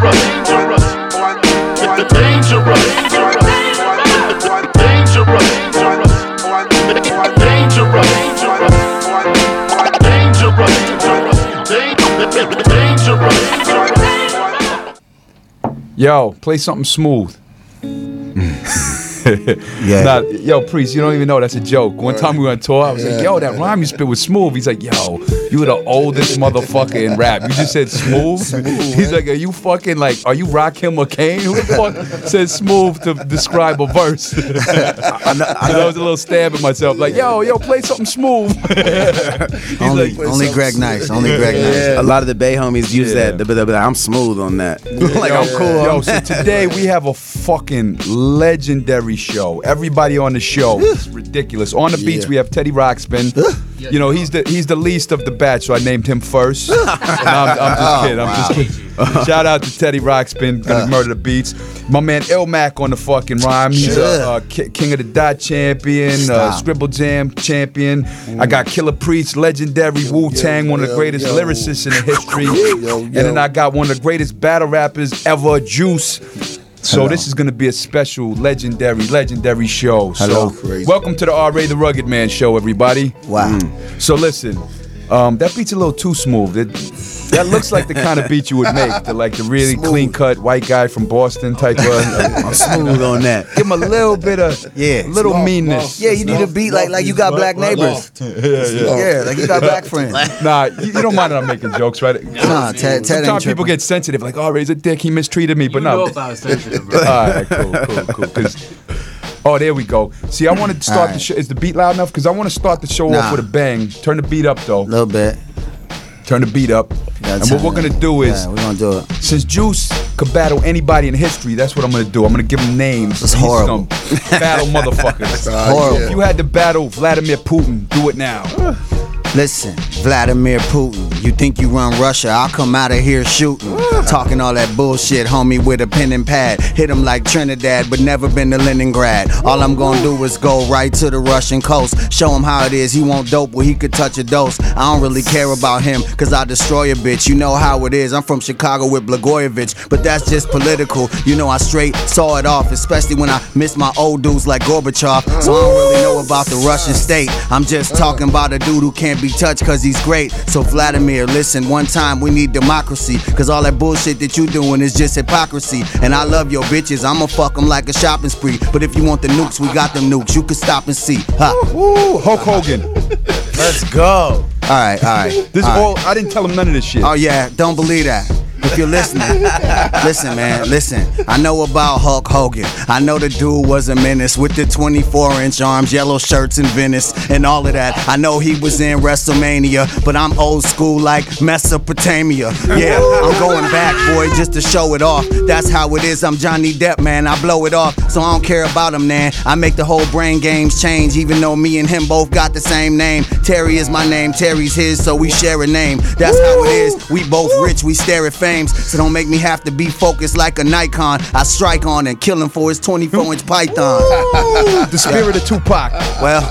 dangerous, dangerous, dangerous, Yo, play something smooth. Yeah. Nah, yo, priest, you don't even know that's a joke. One time we were on tour, I was like, yo, that rhyme you spit was smooth. He's like, yo, you were the oldest motherfucker in rap. You just said smooth. He's like, are you fucking like, are you Rakim or Kane? Who the fuck said smooth to describe a verse? I know, I I was a little stab at myself, like, yo, yo, play something smooth. He's Only, like, only Greg Nice. Only Greg Nice. A lot of the Bay homies use Yeah. that. They'll be like, I'm smooth on that. like, I'm cool. Yo, on so that. today we have a fucking legendary show. Everybody on the show is ridiculous. On the beats Yeah. we have Teddy Roxpin. You know he's the he's the least of the batch, so I named him first. And I'm, I'm just kidding. I'm just kidding. Shout out to Teddy Roxpin, gonna murder the beats. My man Illmac on the fucking rhyme. He's a, Yeah. uh, ki- King of the Dot champion, uh, Scribble Jam champion. I got Killah Priest, legendary Wu Tang, one of the greatest yo. lyricists in the history. yo, And then. I got one of the greatest battle rappers ever, Juice. So this is gonna be a special, legendary, legendary show. Hello. So Crazy. welcome to the R.A. the Rugged Man show, everybody. Wow. So listen, um, that beat's a little too smooth. It, that looks like the kind of beat you would make, the like the really clean cut white guy from Boston type of. I'm uh, smooth on that. Give him a little bit of, Yeah. little Loft, meanness. loft. Yeah, you need a beat like like you got black neighbors. Yeah, yeah. yeah, like you got black friends. Nah, you, you don't mind that I'm making jokes, right? Nah, Ted, Ted Sometimes people get sensitive, like, oh, he's a dick, he mistreated me, but You no. know if sensitive, bro. All right, cool, cool, cool. 'Cause- oh, there we go. See, I wanted to start All the show. Is the beat loud enough? Because I want to start the show Nah. off with a bang. Turn the beat up, though. A little bit. Turn the beat up. And what we're gonna do is, Yeah, we're gonna do it. since Juice could battle anybody in history, that's what I'm gonna do. I'm gonna give him names. That's horrible. battle motherfuckers. Ah, Horrible. If you had to battle Vladimir Putin, do it now. Listen, Vladimir Putin, you think you run Russia? I'll come out of here shooting. Talking all that bullshit, homie, with a pen and pad. Hit him like Trinidad, but never been to Leningrad. All I'm gonna do is go right to the Russian coast. Show him how it is. He won't dope where he could touch a dose. I don't really care about him, cause I destroy a bitch. You know how it is. I'm from Chicago with Blagojevich, but that's just political. You know, I straight saw it off, especially when I miss my old dudes like Gorbachev. So I don't really know about the Russian state. I'm just talking about a dude who can't be touched cause he's great. So Vladimir, listen, one time we need democracy. Cause all that bullshit that you doing is just hypocrisy. And I love your bitches, I'ma fuck them like a shopping spree. But if you want the nukes, we got them nukes. You can stop and see. Ha. Woo, Hulk Hogan. Let's go. Alright, alright. This all right. all I didn't tell him none of this shit. Oh yeah, don't believe that. If you're listening, listen, man, listen. I know about Hulk Hogan. I know the dude was a menace with the 24 inch arms, yellow shirts in Venice, and all of that. I know he was in WrestleMania, but I'm old school like Mesopotamia. Yeah, I'm going back, boy, just to show it off. That's how it is. I'm Johnny Depp, man. I blow it off, so I don't care about him, man. I make the whole brain games change, even though me and him both got the same name. Terry is my name, Terry's his, so we share a name. That's how it is. We both rich, we stare at fames, so don't make me have to be focused like a Nikon. I strike on and kill him for his 24 inch python. the spirit of Tupac. Well,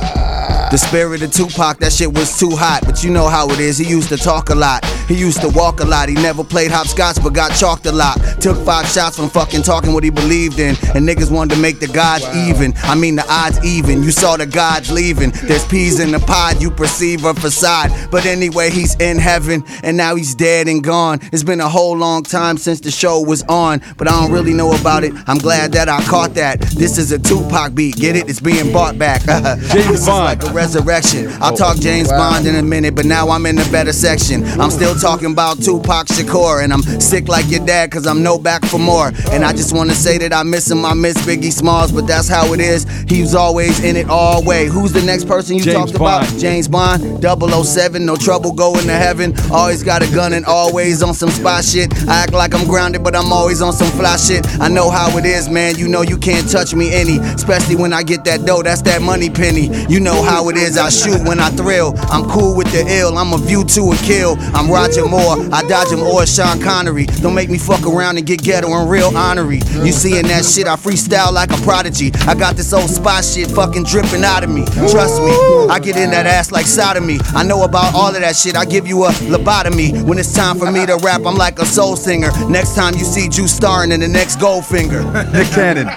the spirit of Tupac, that shit was too hot. But you know how it is. He used to talk a lot. He used to walk a lot. He never played hopscotch, but got chalked a lot. Took five shots from fucking talking what he believed in. And niggas wanted to make the gods even. I mean, the odds even. You saw the gods leaving. There's peas in the pod, you perceive a facade. But anyway, he's in heaven. And now he's dead and gone. It's been a whole long time since the show was on. But I don't really know about it. I'm glad that I caught that. This is a Tupac beat. Get it? It's being bought back. James Bond. A resurrection. I'll talk James Bond in a minute, but now I'm in the better section. I'm still talking about Tupac Shakur, and I'm sick like your dad, cause I'm no back for more. And I just wanna say that I miss him, I miss Biggie Smalls, but that's how it is. He was always in it all way. Who's the next person you James talked about? James Bond, 007, no trouble going to heaven. Always got a gun and always on some spy shit. I act like I'm grounded, but I'm always on some fly shit. I know how it is, man. You know you can't touch me any, especially when I get that dough. That's that Moneypenny. You know how it is. I shoot when I thrill. I'm cool with the ill. I'm a view to a kill. I'm Roger Moore. I dodge him or Sean Connery. Don't make me fuck around and get ghetto and real honorary. You seeing that shit? I freestyle like a prodigy. I got this old spot shit fucking dripping out of me. Trust me, I get in that ass like sodomy. I know about all of that shit. I give you a lobotomy. When it's time for me to rap, I'm like a soul singer. Next time you see Juice starring in the next Goldfinger. Nick Cannon.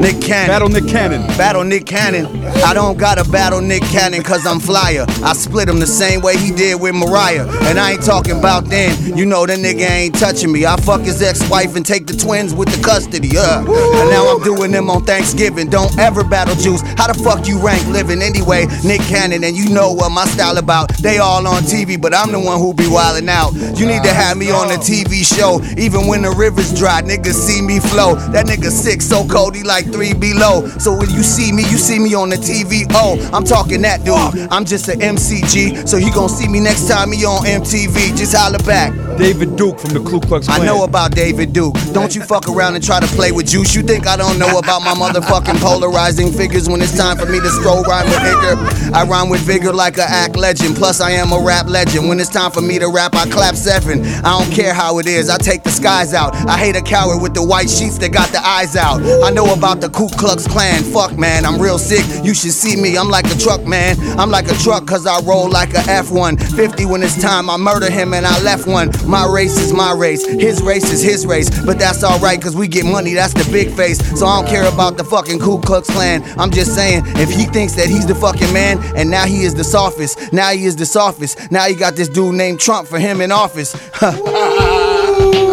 Nick Cannon. Battle Nick Cannon. Battle Nick Cannon. I don't gotta battle Nick Cannon cause I'm flyer. I split him the same way he did with Mariah. And I ain't talking about then. You know the nigga ain't touching me. I fuck his ex-wife and take the twins with the custody. Uh. And now I'm doing them on Thanksgiving. Don't ever battle Juice. How the fuck you rank living anyway? Nick Cannon, and you know what my style about. They all on TV, but I'm the one who be wildin' out. You need to have me on a TV show. Even when the river's dry, niggas see me flow. That nigga sick, so cold, he like three below. So when you see me, you see me on the TV. Oh, I'm talking that dude. I'm just an MCG, so he gon' see me next time he on MTV. Just holla back. David Duke from the Ku Klux Klan. I know about David Duke. Don't you fuck around and try to play with juice. You think I don't know about my motherfucking polarizing figures when it's time for me to scroll rhyme with vigor? I rhyme with vigor like a act legend. Plus, I am a rap legend. When it's time for me to rap, I clap seven. I don't care how it is, I take the skies out. I hate a coward with the white sheets that got the eyes out. I know about the Ku Klux Klan. Fuck, man, I'm real sick. You should see me. I'm like a truck, man. I'm like a truck cause I roll like a F1. 50 when it's time, I murder him and I left one. My race is my race. His race is his race. But that's alright cause we get money, that's the big face. So I don't care about the fucking Ku Klux Klan. I'm just saying, if he thinks that he's the fucking man and now he is the sophist, now he is the sophist. Now you got this dude named Trump for him in office.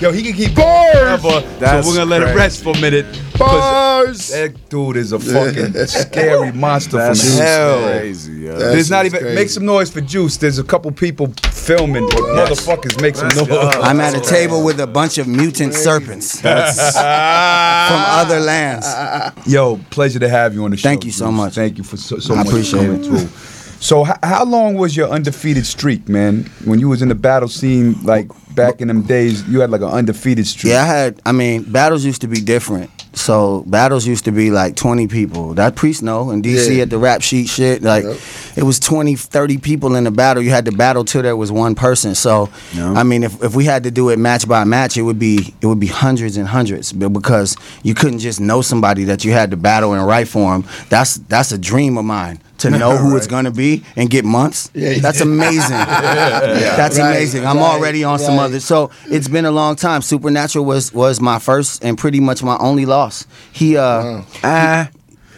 Yo, he can keep going forever. That's so we're gonna let it rest for a minute. because That dude is a fucking scary monster That's from hell. crazy, yo. There's not even crazy. make some noise for Juice. There's a couple people filming, but motherfuckers make some noise. I'm at a table with a bunch of mutant serpents from other lands. Yo, pleasure to have you on the show. Thank you so Juice. much. Thank you for so, so I much appreciate coming it. through. So, h- how long was your undefeated streak, man? When you was in the battle scene, like back in them days, you had like an undefeated streak. Yeah, I had. I mean, battles used to be different. So battles used to be like 20 people. That priest know in DC Yeah. at the rap sheet shit. Like Yep. it was 20, 30 people in the battle. You had to battle till there was one person. So I mean, if, if we had to do it match by match, it would be it would be hundreds and hundreds. But because you couldn't just know somebody that you had to battle and write for him. That's that's a dream of mine. To know who it's gonna be and get months, Yeah, yeah. that's amazing. That's Right, amazing. I'm right, already on some right. other. So it's been a long time. Supernatural was was my first and pretty much my only loss. He uh, Ah,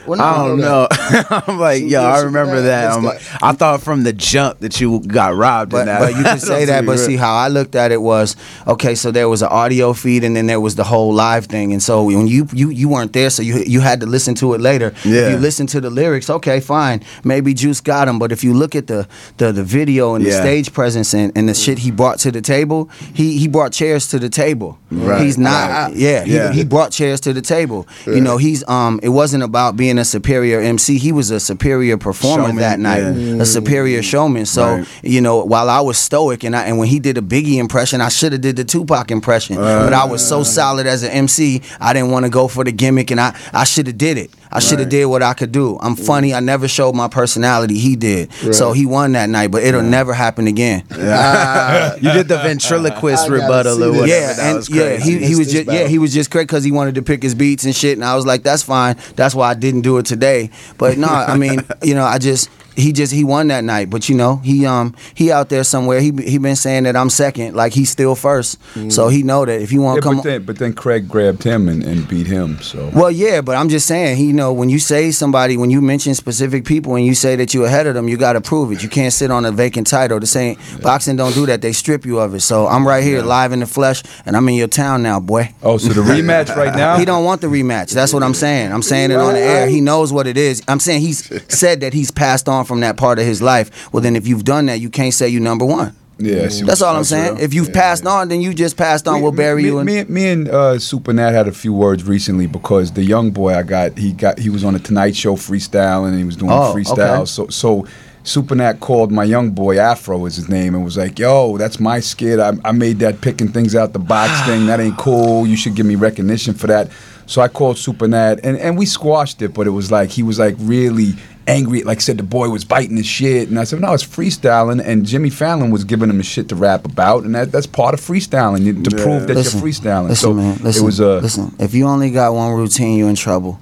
well, no, I don't know. I'm like, yo, I remember that. I'm like, I thought from the jump that you got robbed. But, in that. but you can say that. But see how I looked at it was okay. So there was an audio feed, and then there was the whole live thing. And so when you you you weren't there, so you you had to listen to it later. Yeah. If you listen to the lyrics, okay, fine. Maybe Juice got him. But if you look at the the, the video and the stage presence and, and the shit he brought to the table, he he brought chairs to the table. Right. He's not. Ah, ah. yeah, he, Yeah. he brought chairs to the table. You know, he's um. It wasn't about being a superior MC. He was a superior performer Showman, that night. yeah. A superior mm. showman. So Right. you know, while I was stoic and I, and when he did a Biggie impression, I should have did the Tupac impression. but I was so solid as an MC, I didn't want to go for the gimmick, and I I should have did it. I should have did what I could do. I'm funny. I never showed my personality. He did. So he won that night, but it'll never happen again. Ah, you did the ventriloquist I rebuttal see or whatever. Yeah, that and was yeah, he, he was This just yeah he was just crazy because he wanted to pick his beats and shit, and I was like, that's fine. That's why I didn't do it today. But no, I mean, you know, I just he just he won that night. But you know, he um he out there somewhere. He he been saying that I'm second, like he's still first. So he know that if he want Yeah, to come. but then, but then Craig grabbed him and, and beat him. So Well, yeah, but I'm just saying, he, you know, when you say somebody, when you mention specific people and you say that you're ahead of them, you got to prove it. You can't sit on a vacant title. This ain't boxing. Don't do that. They strip you of it. So I'm right here, live in the flesh, and I'm in your town now, boy. oh, so the rematch right now? He don't want the rematch. That's what I'm saying. I'm saying it on the air. He knows what it is. I'm saying he's said that he's passed on from that part of his life. Well, then if you've done that, you can't say you number one. Yeah, That's all I'm saying. real. If you've Yeah, passed yeah. on, then you just passed on. Me- we'll bury me, you. in- Me, me and uh, Super Nat had a few words recently because the young boy I got, he got, he was on the Tonight Show freestyle and he was doing Oh, freestyle. okay. So, so Super Nat called my young boy Afro is his name and was like, "Yo, that's my skit. I, I made that picking things out the box thing. That ain't cool. You should give me recognition for that." So I called Super Nat and, and we squashed it, but it was like he was like really angry. Like said, the boy was biting his shit, and I said, no, it's freestyling. And Jimmy Fallon was giving him a shit to rap about, and that, that's part of freestyling you- to prove that Listen, you're freestyling. Listen, so man. Listen, it was uh, a. listen. If you only got one routine, you're in trouble.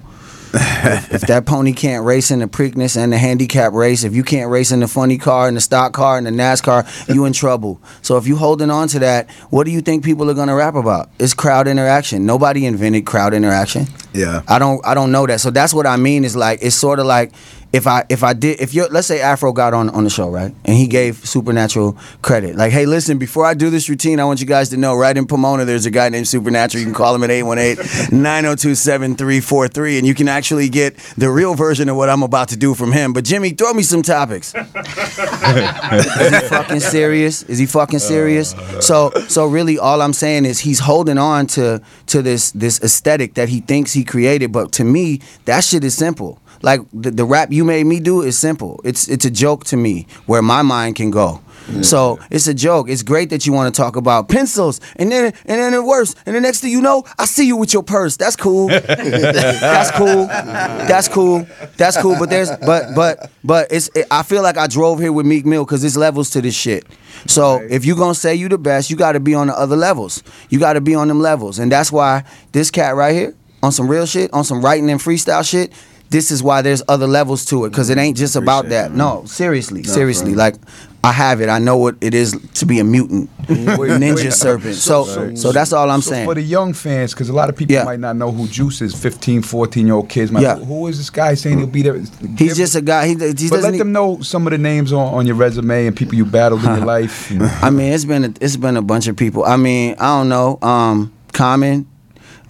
if, if that pony can't race in the Preakness and the handicap race, if you can't race in the funny car and the stock car and the NASCAR, you in trouble. So if you holding on to that, what do you think people are gonna rap about? It's crowd interaction. Nobody invented crowd interaction. Yeah. I don't I don't know that. So that's what I mean is like it's sort of like if I if I did if you let's say Afro got on on the show, right? And he gave Supernatural credit. Like, hey, listen, before I do this routine, I want you guys to know right in Pomona there's a guy named Supernatural. You can call him at 818-902-7343 and you can actually get the real version of what I'm about to do from him. But Jimmy, throw me some topics. Is he fucking serious? Is he fucking serious? So so really all I'm saying is he's holding on to to this this aesthetic that he thinks he created, but to me, that shit is simple. Like the, the rap you made me do is simple. It's it's a joke to me where my mind can go. So it's a joke. It's great that you want to talk about pencils, and then and then it worse. And the next thing you know, I see you with your purse. That's cool. That's cool. That's cool. That's cool. But there's but but but it's. It, I feel like I drove here with Meek Mill because there's levels to this shit. So if you're gonna say you the best, you got to be on the other levels. You got to be on them levels, and that's why this cat right here on some real shit, on some writing and freestyle shit. This is why there's other levels to it because it ain't just about that. No, seriously, seriously. Like I have it. I know what it is to be a mutant ninja serpent. So so that's all I'm so saying. For the young fans, because a lot of people Yeah. might not know who Juice is, 15, 14 year old kids. Might, Yeah. Who is this guy saying he'll be there? He's just a guy. He, he But doesn't. let them know some of the names on, on your resume and people you battled in your life. I mean, it's been a, it's been a bunch of people. I mean, I don't know. Um, Common,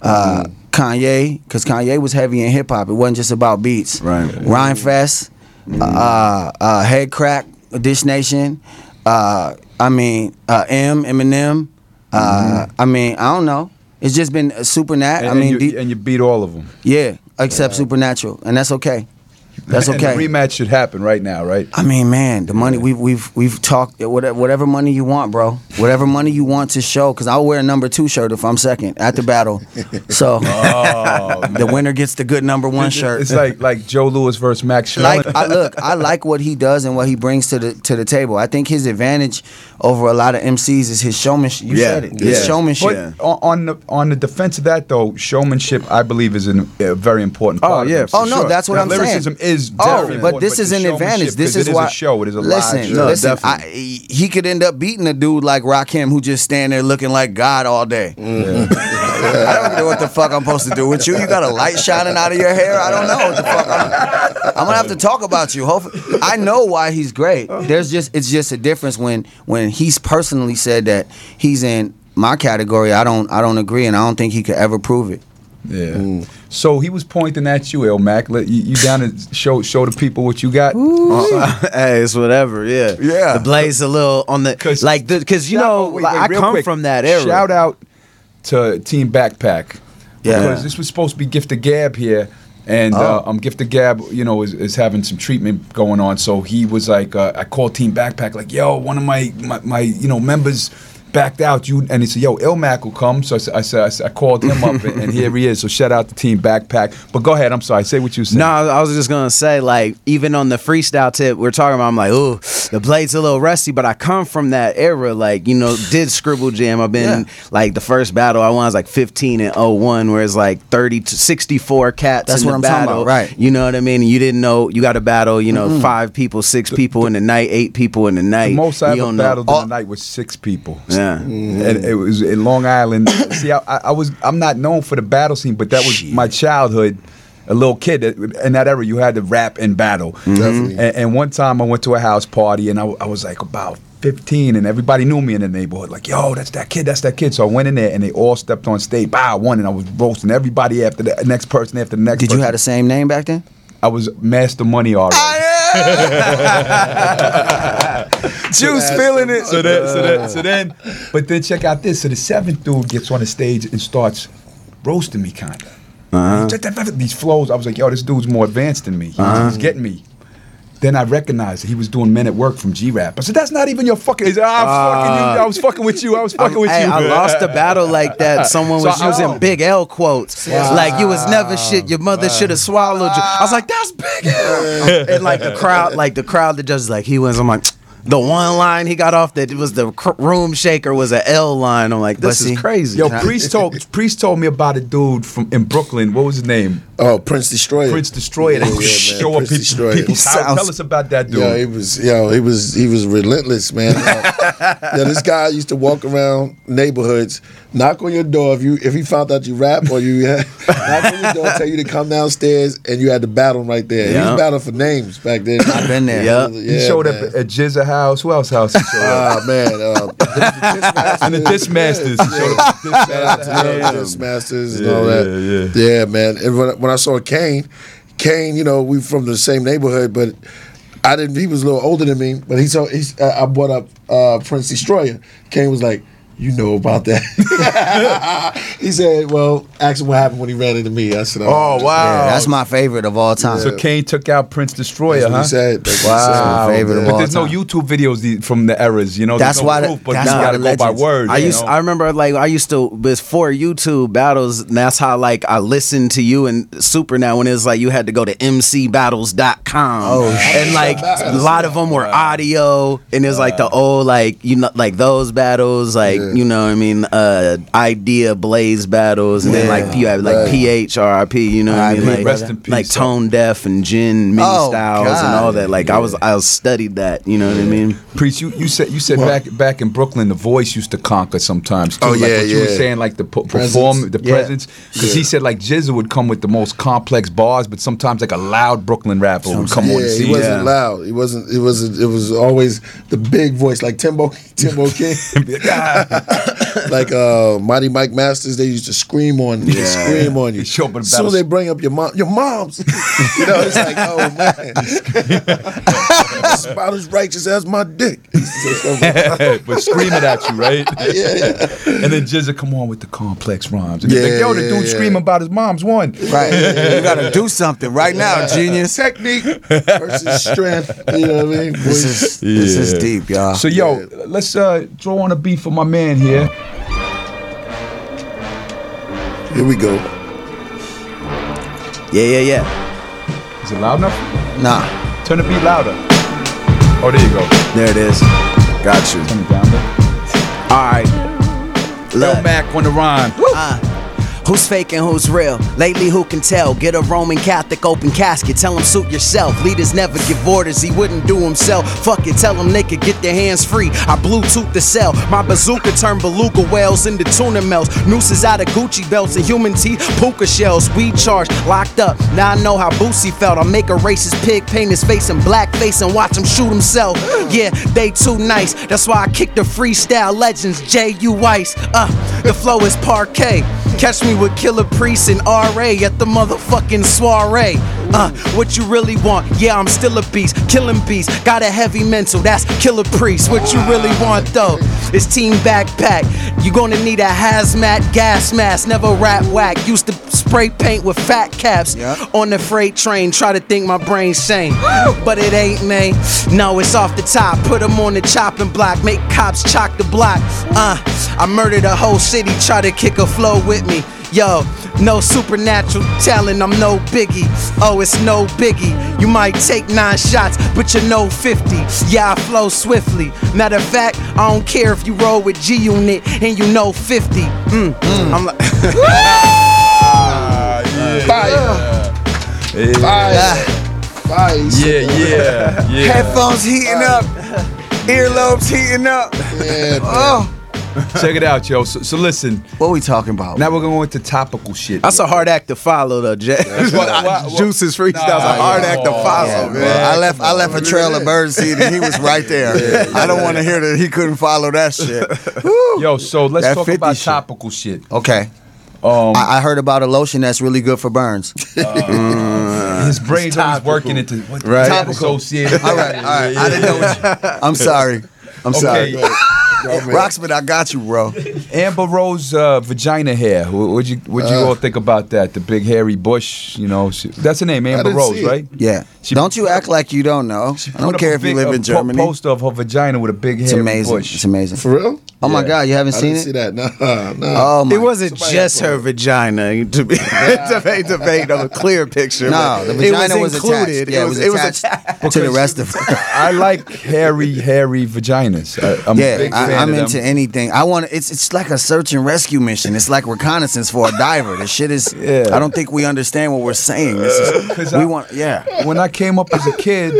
uh, Kanye, because Kanye was heavy in hip hop. It wasn't just about beats. Right. Rhymefest, uh, uh, Head Crack, Dish Nation. Uh, I mean, uh, M, Eminem. Uh, I mean, I don't know. It's just been a super nat. and, I mean, and, you, and you beat all of them. yeah, except Supernatural, and that's okay. That's okay. the rematch should happen right now, right? I mean, man, the money we've we've we've talked whatever whatever money you want, bro. Whatever money you want to show, because I'll wear a number two shirt if I'm second at the battle. So oh, the winner gets the good number one shirt. Oh, It's like like Joe Louis versus Max Sherman. Like I look, I like what he does and what he brings to the to the table. I think his advantage over a lot of MCs is his showmanship. You Yeah, said it. His yeah. showmanship. But on, on the on the defense of that though, showmanship I believe is an, a very important oh, part. oh yeah, of it. Oh no, sure. that's what Now, I'm lyricism saying. is oh, but important, this is the an advantage. This is it is why. a show. It is a listen, live show. No, listen. I, he could end up beating a dude like Rakim who just stand there looking like God all day. Mm-hmm. I don't know what the fuck I'm supposed to do with you. You got a light shining out of your hair. I don't know what the fuck. I'm, I'm gonna have to talk about you. Hopefully, I know why he's great. There's just it's just a difference when when he's personally said that he's in my category. I don't I don't agree, and I don't think he could ever prove it. Yeah. So he was pointing at you, Illmac. Let you, you down to show show the people what you got. Uh, hey, it's whatever. Yeah, Yeah. The blaze a little on the 'Cause- like the because you know wait, like, wait, I come quick. from that era. Shout out to Team Backpack. Yeah. Because this was supposed to be Gift of Gab here. And uh, Oh. um, Gift of Gab, you know, is, is having some treatment going on. So he was like, uh, I called Team Backpack, like, yo, one of my, my, my you know, members backed out. You and he said, yo, Illmac will come. So I said, I, said, I, said, I called him up, and, and here he is. So shout out to Team Backpack. But go ahead, I'm sorry, say what you said. No, I was just gonna say, like, even on the freestyle tip we're talking about, I'm like, oh, the blade's a little rusty, but I come from that era, like, you know, did Scribble Jam. I've been Yeah. like the first battle I won was like 15 and 01, where it's like 30 to 64 cats That's in what the I'm talking about, right. You know what I mean? And you didn't know you got to battle, you know, five people, six people in the night, eight people in the night. The most I ever don't know. battled Oh. in the night was six people. Yeah. Mm-hmm. and it was in Long Island. See, I, I I was I'm not known for the battle scene, but that was my childhood. A little kid in that era, you had to rap and battle. Mm-hmm. Definitely. And, and one time, I went to a house party, and I, I was like about 15, and everybody knew me in the neighborhood. Like, yo, that's that kid, that's that kid. So I went in there, and they all stepped on stage. Bow, one, and I was roasting everybody after the next person after the next. Did you have the same name back then? I was Master Money already. Juice feeling it. So then, so then, so then, but then check out this. So the seventh dude gets on the stage and starts roasting me, kind of. Uh-huh. These flows, I was like, yo, this dude's more advanced than me. He's, he's uh-huh. getting me. Then I recognized he was doing Men at Work from G Rap. I said, "That's not even your fucking." He said, "Ah, I'm fucking you. I was fucking with you. I was fucking I'm- with hey, you." I lost a battle like that. Someone was I- using oh. big L quotes. Like you was never shit. Your mother should have swallowed you. I was like, that's big L. and like the crowd, like the crowd that just like he was. I'm like. The one line he got off that it was the cr- room shaker was a L line. I'm like, this is crazy. Yo, Priest told Priest told me about a dude from in Brooklyn. What was his name? Oh, Prince Destroyer. Prince Destroyer. That Yeah, would yeah, show man. up Prince people, Destroyer. people's house. Sounds- Tell us about that dude. Yo, he was yo, he was he was relentless, man. Uh, yeah, this guy used to walk around neighborhoods, knock on your door if you if he found out you rap or you had, knock on your door, tell you to come downstairs, and you had to battle him right there. He Yeah. was battling for names back then. I've been there. Yeah. he showed man. up at GZA house. Who else house he showed up? Ah man, uh, and the Dismasters. He showed up at the Shout out to Dismasters. the Masters and all that. yeah, Yeah, man. And when, when I saw Kane, Kane, you know, we from the same neighborhood, but I didn't. He was a little older than me, but he saw. He's, uh, I brought up uh, Prince Destroyer. Kane was like. You know about that? he said, "Well, ask him what happened when he ran into me." I said, Oh just- wow, Yeah, that's my favorite of all time. So Kane took out Prince Destroyer, That's what huh? he said. That's what he Wow, said. favorite of but all there's no. YouTube videos from the eras, you know. That's no why the- proof, but that's you gotta the go by legends- word. I used know? I remember like I used to before YouTube battles and that's how like I listened to you and Super now when it was like you had to go to mcbattles.com. Oh, and like a lot of them were audio and it was like the old like you know like those battles like you know what I mean uh Eyedea blaze battles and then like you have like right. PHRP you know what I mean like Rest in peace. like Tonedeff and gin mini Oh, styles and all that like I was I was studied that you know what I mean Priest, you, you said you said back back in Brooklyn, the voice used to conquer sometimes too. Oh, like yeah, what you were saying, like the p- perform, the Yeah. presence, because he said like GZA would come with the most complex bars, but sometimes like a loud Brooklyn rapper would come on yeah, the he wasn't Yeah. loud. He wasn't. It wasn't. It was always the big voice, like Timbo, Timbo King, like uh, Mighty Mike Masters. They used to scream on you, Yeah. scream on you. He show up in As soon as they bring up your mom, your mom's, you know, it's like, oh man, it's about as righteous as my dick. but screaming at you, right? yeah, yeah. And then GZA come on with the complex rhymes. And he's like, Yeah, yo, the yeah, dude yeah. screaming about his mom's one. Right. you got to do something right now, genius. Technique versus strength. You know what I mean? This is this is deep, y'all. So yo, let's uh draw on a beat for my man here. Here we go. yeah yeah yeah Is it loud enough? nah. Turn the beat louder. Oh, there you go. there it is got you Turn it down there. all right Lil Look. Mac on the rhyme. Uh, who's fake and who's real? Lately, who can tell? Get a Roman Catholic open casket. Tell him suit yourself. Leaders never give orders. He wouldn't do himself. Fuck it. Tell him they could get their hands free. I Bluetooth the cell. My bazooka turned beluga whales into tuna melts. Nooses out of Gucci belts and human teeth. Puka shells. We charged. Locked up. Now I know how Boosie felt. I make a racist pig paint his face in blackface and watch him shoot himself. Yeah, they too nice. That's why I kick the freestyle legends. J.U. Weiss. Uh, the flow is parquet. Catch me with Killah Priest and RA at the motherfucking soiree. Uh, what you really want? Yeah, I'm still a beast, killing beast. Got a heavy mental, that's Killah Priest. What you really want though? Is Team Backpack. You gonna need a hazmat gas mask, never rap whack. Used to spray paint with fat caps Yeah. on the freight train. Try to think my brain's sane, but it ain't me. No, it's off the top. Put 'em on the chopping block, make cops chalk the block. Uh, I murdered a whole city, try to kick a flow with me. Yo, no supernatural talent, I'm no biggie. Oh, it's no biggie. You might take nine shots, but you know 50. Yeah, I flow swiftly. Matter of fact, I don't care if you roll with G Unit and you know 50. Mm. Mm. I'm like, Fire, Yeah, fire, fire. yeah, yeah. yeah. Headphones heating up. Earlobes heating up. Yeah, man. Oh. Check it out, yo. So, so listen. What we talking about? Now we're going into topical shit. that's a hard act to follow, though, Jay. why- why- Juice's freestyle's Nah, a hard yeah. act to follow, Yeah, man. bro. I left I left a trail of bird seed and he was right there. I don't want to hear that he couldn't follow that shit. Yo, so let's That talk about shit. topical shit. Okay. Um, I, I heard about a lotion that's really good for burns. his brain's always working into what Right. topical associated. all right, all right. I didn't know. What you, I'm sorry. I'm sorry. Okay. Rocksmith, I got you, bro. Amber Rose uh, vagina hair. What would you what you all think about that? The big hairy bush. You know, she, that's her name, Amber didn't Rose, right? Yeah. She don't you act like you don't know. I don't care a if you live a in Germany. Poster of her vagina with a big hairy It's amazing. bush. It's amazing. For real? Oh my God, you haven't I seen didn't see it? that. Nah, nah. Oh my. It wasn't Somebody just had her put vagina to be to paint to paint of a clear picture. No, but the vagina it was, was, attached. included. Yeah, it was, it was attached attached. to the rest of. I like hairy, hairy vaginas. I, I'm a Yeah, big fan I, I'm of them. into anything. I want. It's it's like a search and rescue mission. It's like reconnaissance for a diver. The shit is. Yeah. I don't think we understand what we're saying. This is. 'Cause We I- want. Yeah. when I came up as a kid,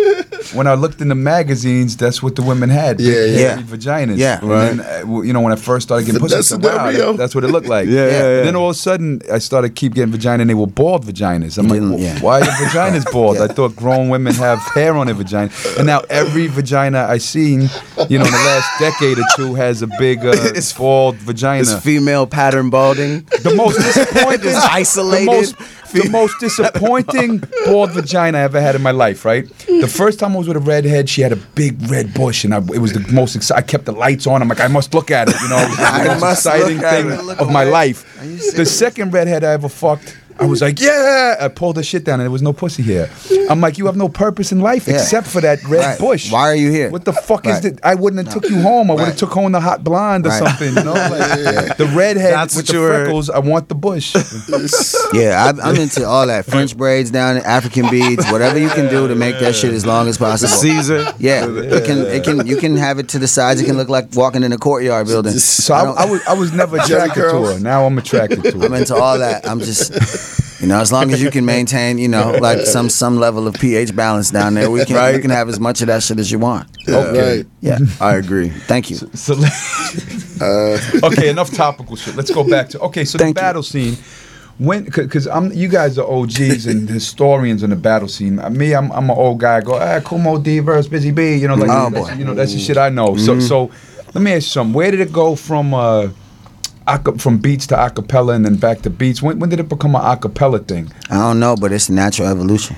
when I looked in the magazines, that's what the women had. big, Yeah, yeah. hairy Yeah. vaginas. Yeah. And then, uh, w- you know, when I first started getting pussy, I said, wow, that- that's what it looked like. Yeah, yeah, yeah. Then all of a sudden, I started keep getting vagina, and they were bald vaginas. I'm like, yeah. why are your vaginas bald? I thought grown women have hair on their vagina, and now every vagina I seen, you know, in the last decade or two, has a big uh, It's- bald vagina. It's female pattern balding. The most disappointing, isolated. The most, the most disappointing bald vagina I ever had in my life. Right. The first time I was with a redhead, she had a big red bush, and I, it was the most. Exci- I kept the lights on. I'm like, I must look at it. You know, it was the most exciting thing of my life. The second redhead I ever fucked. I was like, yeah. I pulled the shit down and there was no pussy here. I'm like, you have no purpose in life Yeah. except for that red Right. bush. Why are you here? What the fuck is Right. that? I wouldn't have took you home. I would have Right. took home the hot blonde or Right. something. You know, like, the redhead That's with the you were- freckles. I want the bush. Yeah, I, I'm into all that French braids down, African beads, whatever you can do to make that shit as long as possible. Caesar. Yeah, it can. It can. You can have it to the sides. It can look like walking in a courtyard building. So I, don't- I was I was never attracted to her. Now I'm attracted to her. I'm into all that. I'm just, you know, as long as you can maintain, you know, like some some level of pH balance down there, we can you can have as much of that shit as you want. Okay. Right. Yeah, I agree. thank you. So, okay, enough topical shit. Let's go back to okay. So Thank the you. battle scene. When, because I'm, you guys are OGs and historians on the battle scene. Uh, Me, I'm, I'm an old guy. I go, ah, Kool Moe Dee versus Busy Bee. You know, like Oh, that's, boy. you know, that's the shit I know. So, so let me ask you something. Where did it go from, uh, aca- from beats to acapella and then back to beats? When, when did it become an acapella thing? I don't know, but it's natural evolution.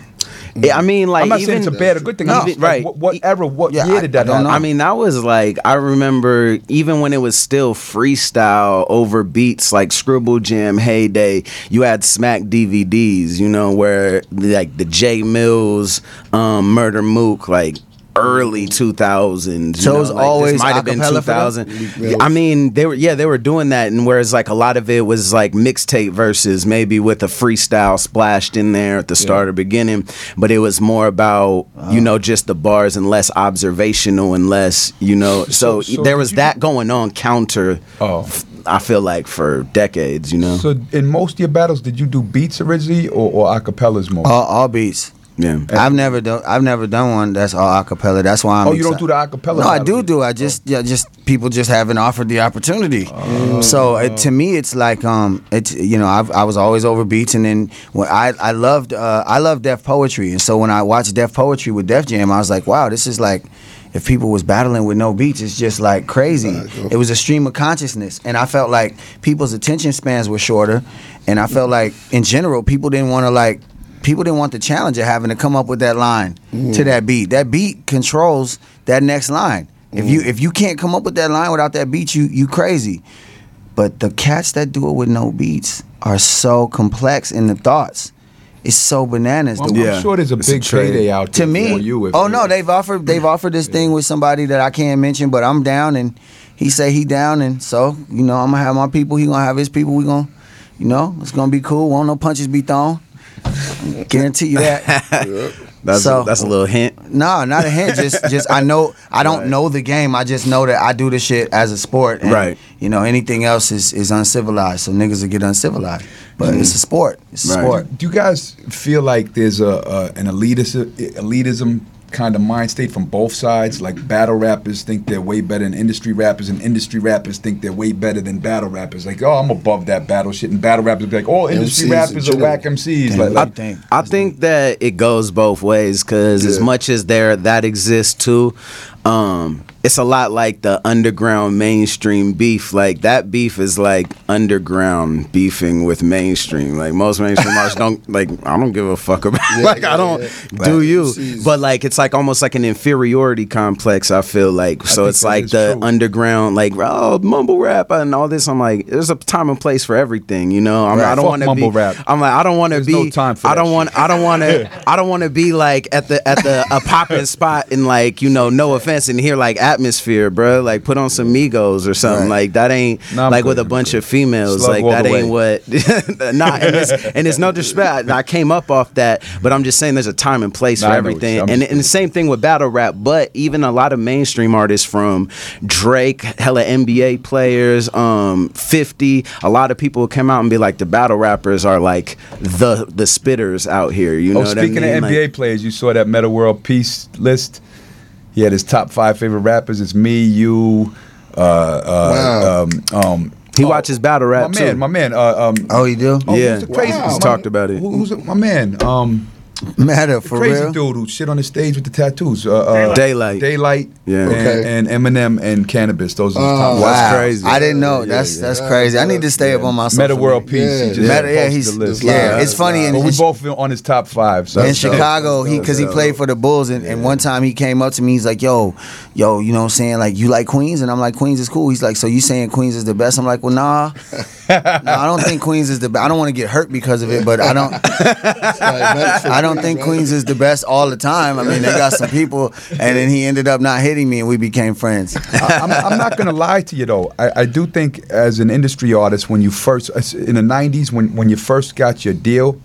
Yeah, I mean, like I'm not even saying it's a bad or good thing. No, I'm just, like, right. What, what era? What Yeah, year did that I don't know. I mean, that was like I remember even when it was still freestyle over beats like Scribble Jam heyday. You had Smack DVDs, you know, where like the J Mills, um, Murder Mook, like early 2000s. So you it was like, always might have been acapella for them? 2000. I mean, they were yeah they were doing that, and whereas like a lot of it was like mixtape verses, maybe with a freestyle splashed in there at the start or beginning, but it was more about you uh-huh. know just the bars and less observational and less you know. So, so there was you- that going on counter. Oh. I feel like for decades, you know. So in most of your battles, did you do beats originally or, or acapellas more? All, all beats. Yeah. I've never done. I've never done one that's all acapella. That's why I'm. Oh, you don't do the acapella No, I do do. I just, yeah, just people just haven't offered the opportunity. Oh. So it, to me, it's like, um, it's you know, I've, I was always over beats, and then when I, I loved, uh, I love Def Poetry, and so when I watched Def Poetry with Def Jam, I was like, wow, this is like. If people was battling with no beats, it's just like crazy. It was a stream of consciousness, and I felt like people's attention spans were shorter, and I felt like in general people didn't want to like people didn't want the challenge of having to come up with that line to mm. that beat. That beat controls that next line. If you mm. if you can't come up with that line without that beat, you you crazy. But the cats that do it with no beats are so complex in the thoughts. It's so bananas. Well, The- I'm Yeah. sure there's a It's a big trade. payday out to there me, for you. Oh no, they've offered they've offered this thing with somebody that I can't mention, but I'm down, and he say he down, and so you know I'm gonna have my people. He gonna have his people. We gonna, you know, it's gonna be cool. Won't no punches be thrown. Guarantee you that. That's So- a, that's a little hint. no, not a hint. Just just I know I don't Right. know the game. I just know that I do this shit as a sport. And, Right. You know anything else is is uncivilized. So niggas will get uncivilized. But mm. it's a sport. It's a Right. sport. Do you guys feel like there's a, a an elitism, elitism kind of mind state from both sides? Like battle rappers think they're way better than industry rappers, and industry rappers think they're way better than battle rappers. Like, oh, I'm above that battle shit, and battle rappers be like, oh, industry MCs rappers are whack MCs. Damn, Like, I like, think- I think that it goes both ways because as much as there that exists too, um it's a lot like the underground mainstream beef. Like that beef is like underground beefing with mainstream. Like most mainstream artists don't like I don't give a fuck about like I don't do you. Sees- But like it's like almost like an inferiority complex, I feel like. So it's like the true. underground like oh mumble rap and all this. I'm like, there's a time and place for everything, you know? I'm, Right. I don't want to mumble be rap. I'm like I don't want to be no time for I don't want I don't want to I don't want to be like at the at the a popping spot and like you know no offense and hear like atmosphere, bro. Like put on some Migos or something. Right. Like that ain't Nah, like with a bunch good. of females. Slug like that ain't what. nah, and it's, and it's no disrespect. I came up off that, but I'm just saying there's a time and place Nah, for I know everything. And and the same thing with battle rap. But even a lot of mainstream artists from Drake, hella NBA players, um, 50. A lot of people come out and be like the battle rappers are like the the spitters out here. You know Oh, what I speaking mean? of Like- NBA players, you saw that Metta World Peace list. He had his top five favorite rappers. It's me, you, uh, uh, Wow. um, um, He watches battle rap my man, too. my man. Uh, um, Oh, you do? oh, Yeah. who's the crazy? Wow. my- He's talked about it. Who, who's the- my man? Um, Matter for crazy real. Crazy dude who shit on the stage with the tattoos. Uh, uh, Daylyt. Daylyt. Yeah. And, Okay. and Eminem and Canibus. Those are his top. Oh, five. Wow, crazy. I didn't know. Yeah, that's yeah. that's crazy. I need to stay up on my social Metta World media. Peace. Yeah. He just Metta, yeah, he's the list. yeah. It's funny, and But we it's- both on his top five. So in that's dope. Chicago, he because he played for the Bulls, and, and one time he came up to me, he's like, "Yo, yo, you know what I'm saying? Like, you like Queens?" And I'm like, "Queens is cool." He's like, "So you saying Queens is the best?" I'm like, "Well, nah, nah I don't think Queens is the best. I don't want to get hurt because of it, but I don't, I don't think Queens is the best all the time. I mean, they got some people, and then he ended up not hitting me, and we became friends. I, I'm, I'm not gonna lie to you though. I, I do think as an industry artist, when you first in the '90s, when when you first got your deal,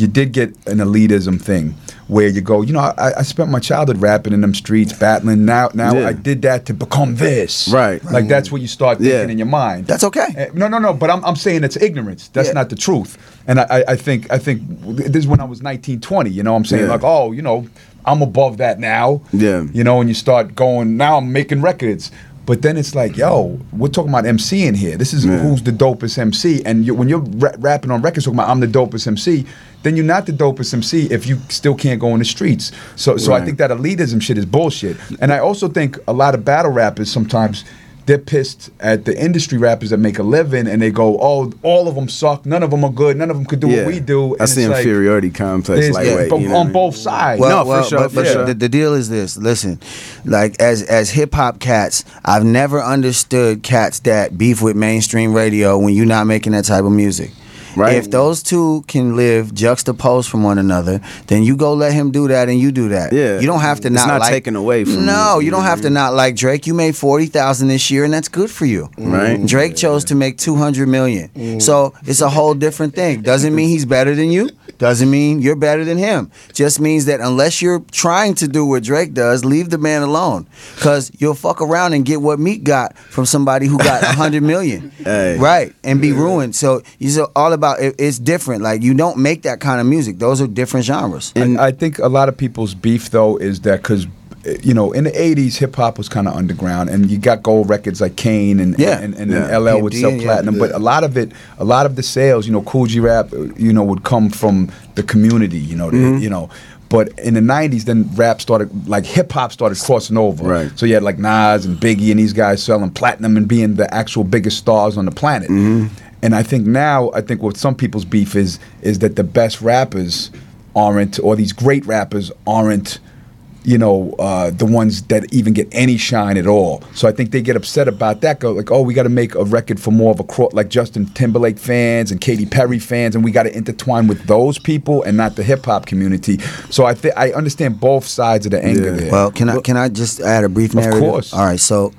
you did get an elitism thing where you go, you know, I, I spent my childhood rapping in them streets, battling. Now, now Yeah. I did that to become this. Right. Like that's what you start thinking Yeah. in your mind. That's okay. Uh, No, no, no. But I'm, I'm saying it's ignorance. That's Yeah. not the truth. And I, I, I think I think this is when I was 19, 20. You know, what I'm saying like, oh, you know, I'm above that now. Yeah. You know, and you start going. Now I'm making records. But then it's like, yo, we're talking about MC in here. This is who's the dopest MC. And you, when you're ra- rapping on records, talking about I'm the dopest MC, then you're not the dopest MC if you still can't go in the streets. So, so I think that elitism shit is bullshit. And I also think a lot of battle rappers sometimes they're pissed at the industry rappers that make a living, and they go, "Oh, all of them suck. None of them are good. None of them could do yeah. what we do." That's and the it's like, inferiority complex. there's- Lightweight. but you know on what I mean? both sides. Well, No, well, for sure, but, for but sure. The, the deal is this. Listen, like as as hip hop cats, I've never understood cats that beef with mainstream radio when you're not making that type of music. Right. If those two can live juxtaposed from one another, then you go let him do that and you do that. Yeah. You don't have to It's not, not like, taken away from No, you, you don't you have to mm-hmm. not like Drake. You made forty thousand this year, and that's good for you. Mm-hmm. Right. Drake chose to make two hundred million. Mm-hmm. So it's a whole different thing. Doesn't mean he's better than you. Doesn't mean you're better than him. Just means that unless you're trying to do what Drake does, leave the man alone. Cause you'll fuck around and get what Meek got from somebody who got a hundred million. Hey. Right. And be ruined. So it's all about it, it's different. Like you don't make that kind of music. Those are different genres. And I think a lot of people's beef though is that because you know in the '80s hip hop was kind of underground, and you got gold records like Kane and Yeah. and, and, Yeah. then LL would sell yeah. platinum, but a lot of it, a lot of the sales, you know, Kool G Rap, uh, you know, would come from the community, you know, Mm-hmm. you know. But in the '90s, then rap started, like hip hop started crossing over. Right. So you had like Nas and Biggie and these guys selling platinum and being the actual biggest stars on the planet. Mm-hmm. And I think now, I think what some people's beef is is that the best rappers aren't, or these great rappers aren't, you know, uh, the ones that even get any shine at all. So I think they get upset about that. Go like, oh, we got to make a record for more of a cro- like Justin Timberlake fans and Katy Perry fans, and we got to intertwine with those people and not the hip hop community. So I think I understand both sides of the anger Yeah. there. Well, can I can I just add a brief narrative? Of course. All right. So,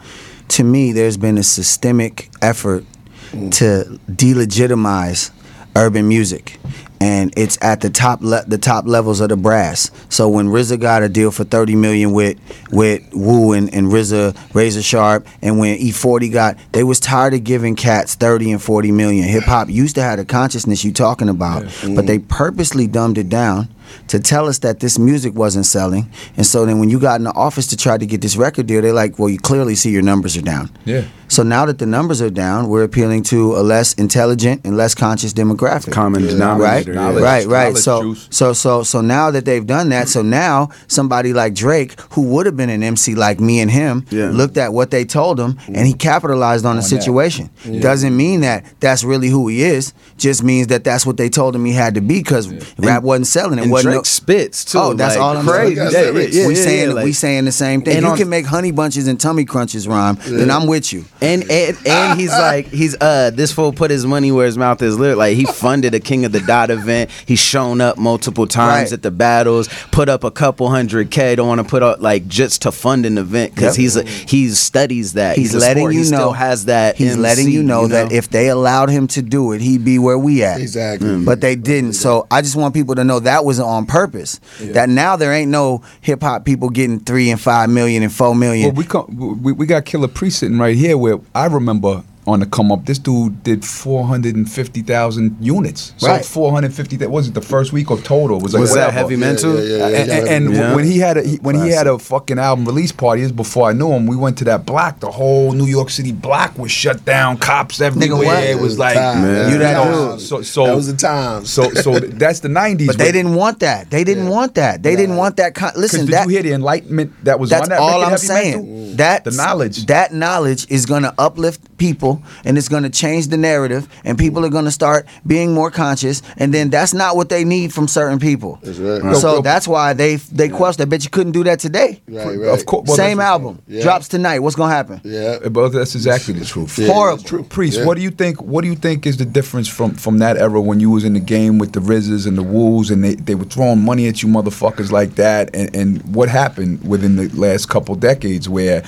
to me, there's been a systemic effort to delegitimize urban music, and it's at the top le- the top levels of the brass. So when RZA got a deal for thirty million with with Wu and, and RZA Razor Sharp, and when E40 got, they was tired of giving cats thirty and forty million. Hip hop used to have the consciousness you talking about, but they purposely dumbed it down to tell us that this music wasn't selling. And so then when you got in the office to try to get this record deal, they're like, well, you clearly see your numbers are down. Yeah. So now that the numbers are down, we're appealing to a less intelligent and less conscious demographic. Common denominator. Right? yeah. Right, right. So, juice. so, so, so now that they've done that, so now somebody like Drake, who would have been an MC like me and him, Yeah. looked at what they told him and he capitalized on the that. situation. Doesn't mean that that's really who he is. Just means that that's what they told him he had to be because rap wasn't selling. It wasn't. Drake no- spits too. Oh, that's like, all I'm crazy. saying. Yeah, yeah, yeah, we yeah, saying yeah, like- we saying the same thing. And you on- can make honey bunches and tummy crunches rhyme, then I'm with you. And and and he's like he's uh this fool put his money where his mouth is lit. Like he funded a King of the Dot event. He's shown up multiple times Right. at the battles. Put up a couple hundred k. Don't want to put up like just to fund an event because Yep. he's a, he studies that. He's, a letting you he know Still has that. He's MC, letting you know, that if they allowed him to do it, he'd be where we at. Exactly. But they didn't. So I just want people to know that was on purpose. That now there ain't no hip hop people getting three and five million and four million. Well, we, come, we we got Killah Priest sitting right here where I remember on the come up, this dude did 450,000 units. So Right. 450, that was it the first week or total? Was, like was that heavy mental? yeah, yeah, and, yeah, and, and yeah. when he had a he, when he had a fucking album release party, is before I knew him, we went to that block. The whole New York City block was shut down. Cops everywhere. what? It was like Time, You that know. So so that was the time. so so that's the 90s. but they didn't want that. They didn't want that. They didn't want that. Con- listen, did that you hear the enlightenment that was That's on that? all I'm saying. That the knowledge. that knowledge is going to uplift people, and it's going to change the narrative, and people are going to start being more conscious. And then that's not what they need from certain people. That's right. So Yo, yo, that's why they they question. I bet you couldn't do that today. Right, right. Of course. well, Same album Yeah. drops tonight. What's going to happen? Yeah. Uh, But that's exactly the truth. Yeah, Horrible. true. Priest, Yeah. what do you think? What do you think is the difference from from that era when you was in the game with the Rizzes and the Woos and they, they were throwing money at you motherfuckers like that? And, and what happened within the last couple decades where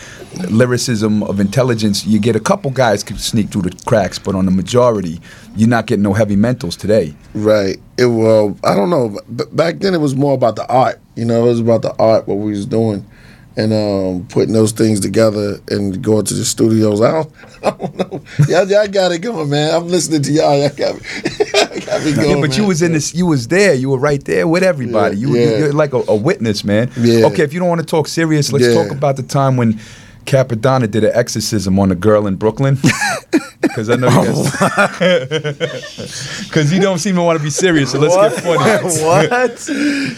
lyricism of intelligence, you get a couple guys can sneak through the cracks, but on the majority, you're not getting no heavy mentals today. Right. It well, I don't know. B- back then, it was more about the art. You know, it was about the art what we was doing, and um, putting those things together and going to the studios. I don't, I don't know. Y'all, y'all got it going, man. I'm listening to y'all. Y'all got me, y'all got me going. yeah, but you was in this. You was there. You were right there with everybody. Yeah, you, yeah. You're like a, a witness, man. Yeah. Okay, if you don't want to talk serious, let's Yeah. talk about the time when Cappadonna did an exorcism on a girl in Brooklyn. Because I know you guys. Because you don't seem to want to be serious, so let's get funny. what?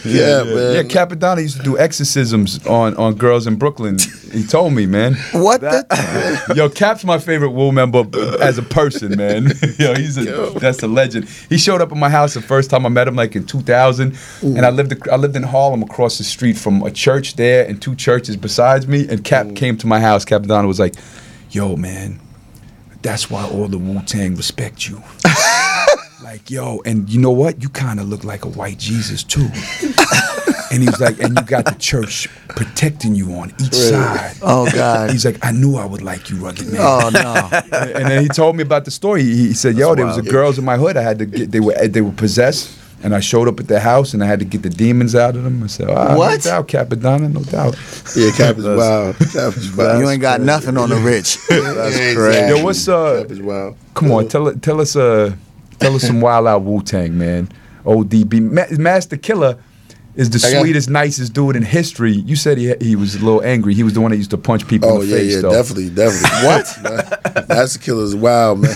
Yeah, man. Yeah, Cappadonna used to do exorcisms on, on girls in Brooklyn. He told me, man. What the? Yo, Cap's my favorite Wu member as a person, man. Yo, he's a that's a legend. He showed up at my house the first time I met him, like in 2000, and I lived I lived in Harlem across the street from a church there and two churches besides me. And Cap came to my house. Captain Cappadonna was like, "Yo, man, that's why all the Wu Tang respect you." like, yo, and you know what? You kind of look like a white Jesus too. and he was like, and you got the church protecting you on each side. Oh God. He's like, I knew I would like you, rugged man. Oh no. and then he told me about the story. He, he said, "Yo, there was a girls in my hood. I had to get. They were they were possessed." And I showed up at their house, and I had to get the demons out of them. I said, ah, What? No doubt, Cappadonna, no doubt. Yeah, Cap is wild. Cap is wild. You ain't got nothing on the rich. That's crazy. Yo, what's uh? Cap is wild. Come on, tell it- tell us uh, tell us some wild out Wu Tang, man. ODB, Ma- Masta Killa is the got- sweetest, nicest dude in history. You said he he was a little angry. He was the one that used to punch people Oh in the yeah, face, yeah, though. definitely, definitely. what? Man? Masta Killa's wild, man.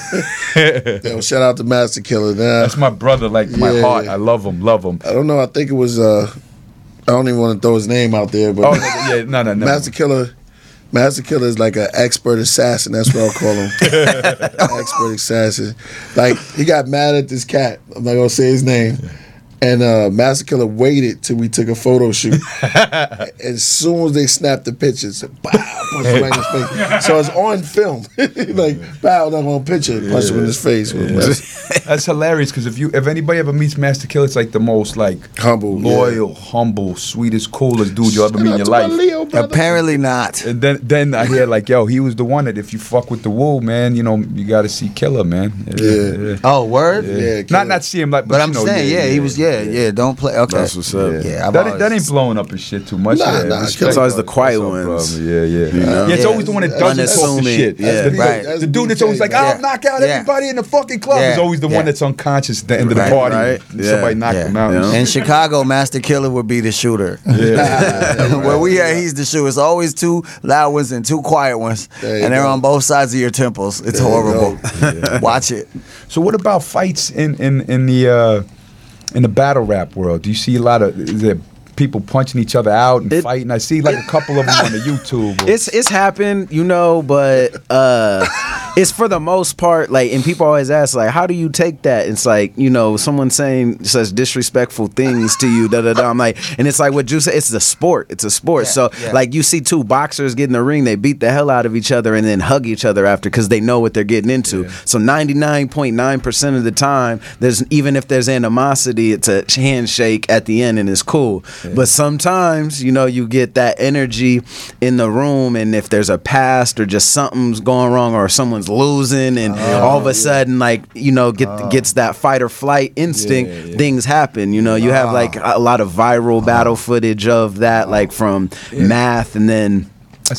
Yo, shout out to Masta Killa. Nah, That's my brother, like my Yeah. heart. I love him, love him. I don't know. I think it was. uh I don't even want to throw his name out there, but Oh yeah, no, no, no. Masta Killa. Masta Killa is like an expert assassin. That's what I'll call him. expert assassin. Like he got mad at this cat. I'm not gonna say his name. And uh, Masta Killa waited till we took a photo shoot. as soon as they snapped the pictures, bow, punch him right in his face. So it's on film. like, bow, not on picture, punch him in his face. That's hilarious because if you if anybody ever meets Masta Killa, it's like the most like Humble, yeah. loyal, humble, sweetest, coolest dude you'll ever meet in your Shout out to my life. Leo. Apparently not. And then then I hear like, yo, he was the one that if you fuck with the Wu, man, you know, you got to see Killer, man. Yeah. Oh, word. Yeah, Not not see him like, but, But I'm know, saying, yeah, he was, yeah, yeah. Yeah, don't play. Okay. That's what's up. Yeah, I've That, ain't- always- that ain't blowing up his shit too much. Nah, yeah, nah, respect, Killer's always the quiet What's ones. brother? Yeah, yeah. know? Yeah, it's Yeah. always the one that doesn't talk the shit. Yeah. That's the- Right. The dude that's always like, I'll knock out Yeah. everybody in the fucking club Yeah. is always the Yeah. one that's unconscious at the end of the Right. party. Right. Yeah. Somebody knocked Yeah. him out. Yeah. In Chicago, Masta Killa would be the shooter. Where we at, he's the shooter. It's always two loud ones and two quiet ones, and they're on both sides of your temples. It's horrible. Watch it. So what about fights in in in the uh, in the battle rap world? Do you see a lot of is there people punching each other out and It- fighting? I see like a couple of them on the YouTube. It's it's happened, you know, but uh it's for the most part like and people always ask like how do you take that? It's like, you know, someone saying such disrespectful things to you, da da da. I'm like and it's like what you say, it's a sport. It's a sport. so like you see two boxers get in the ring, they beat the hell out of each other and then hug each other after because they know what they're getting into. So 99.9% of the time, there's even if there's animosity, it's a handshake at the end and it's cool. But sometimes, you know, you get that energy in the room, and if there's a past or just something's going wrong or someone's losing, and oh, all of a sudden, like you know, get oh. gets that fight or flight instinct, things happen. You know, you have ah. like a lot of viral battle footage of that, like from math, and then.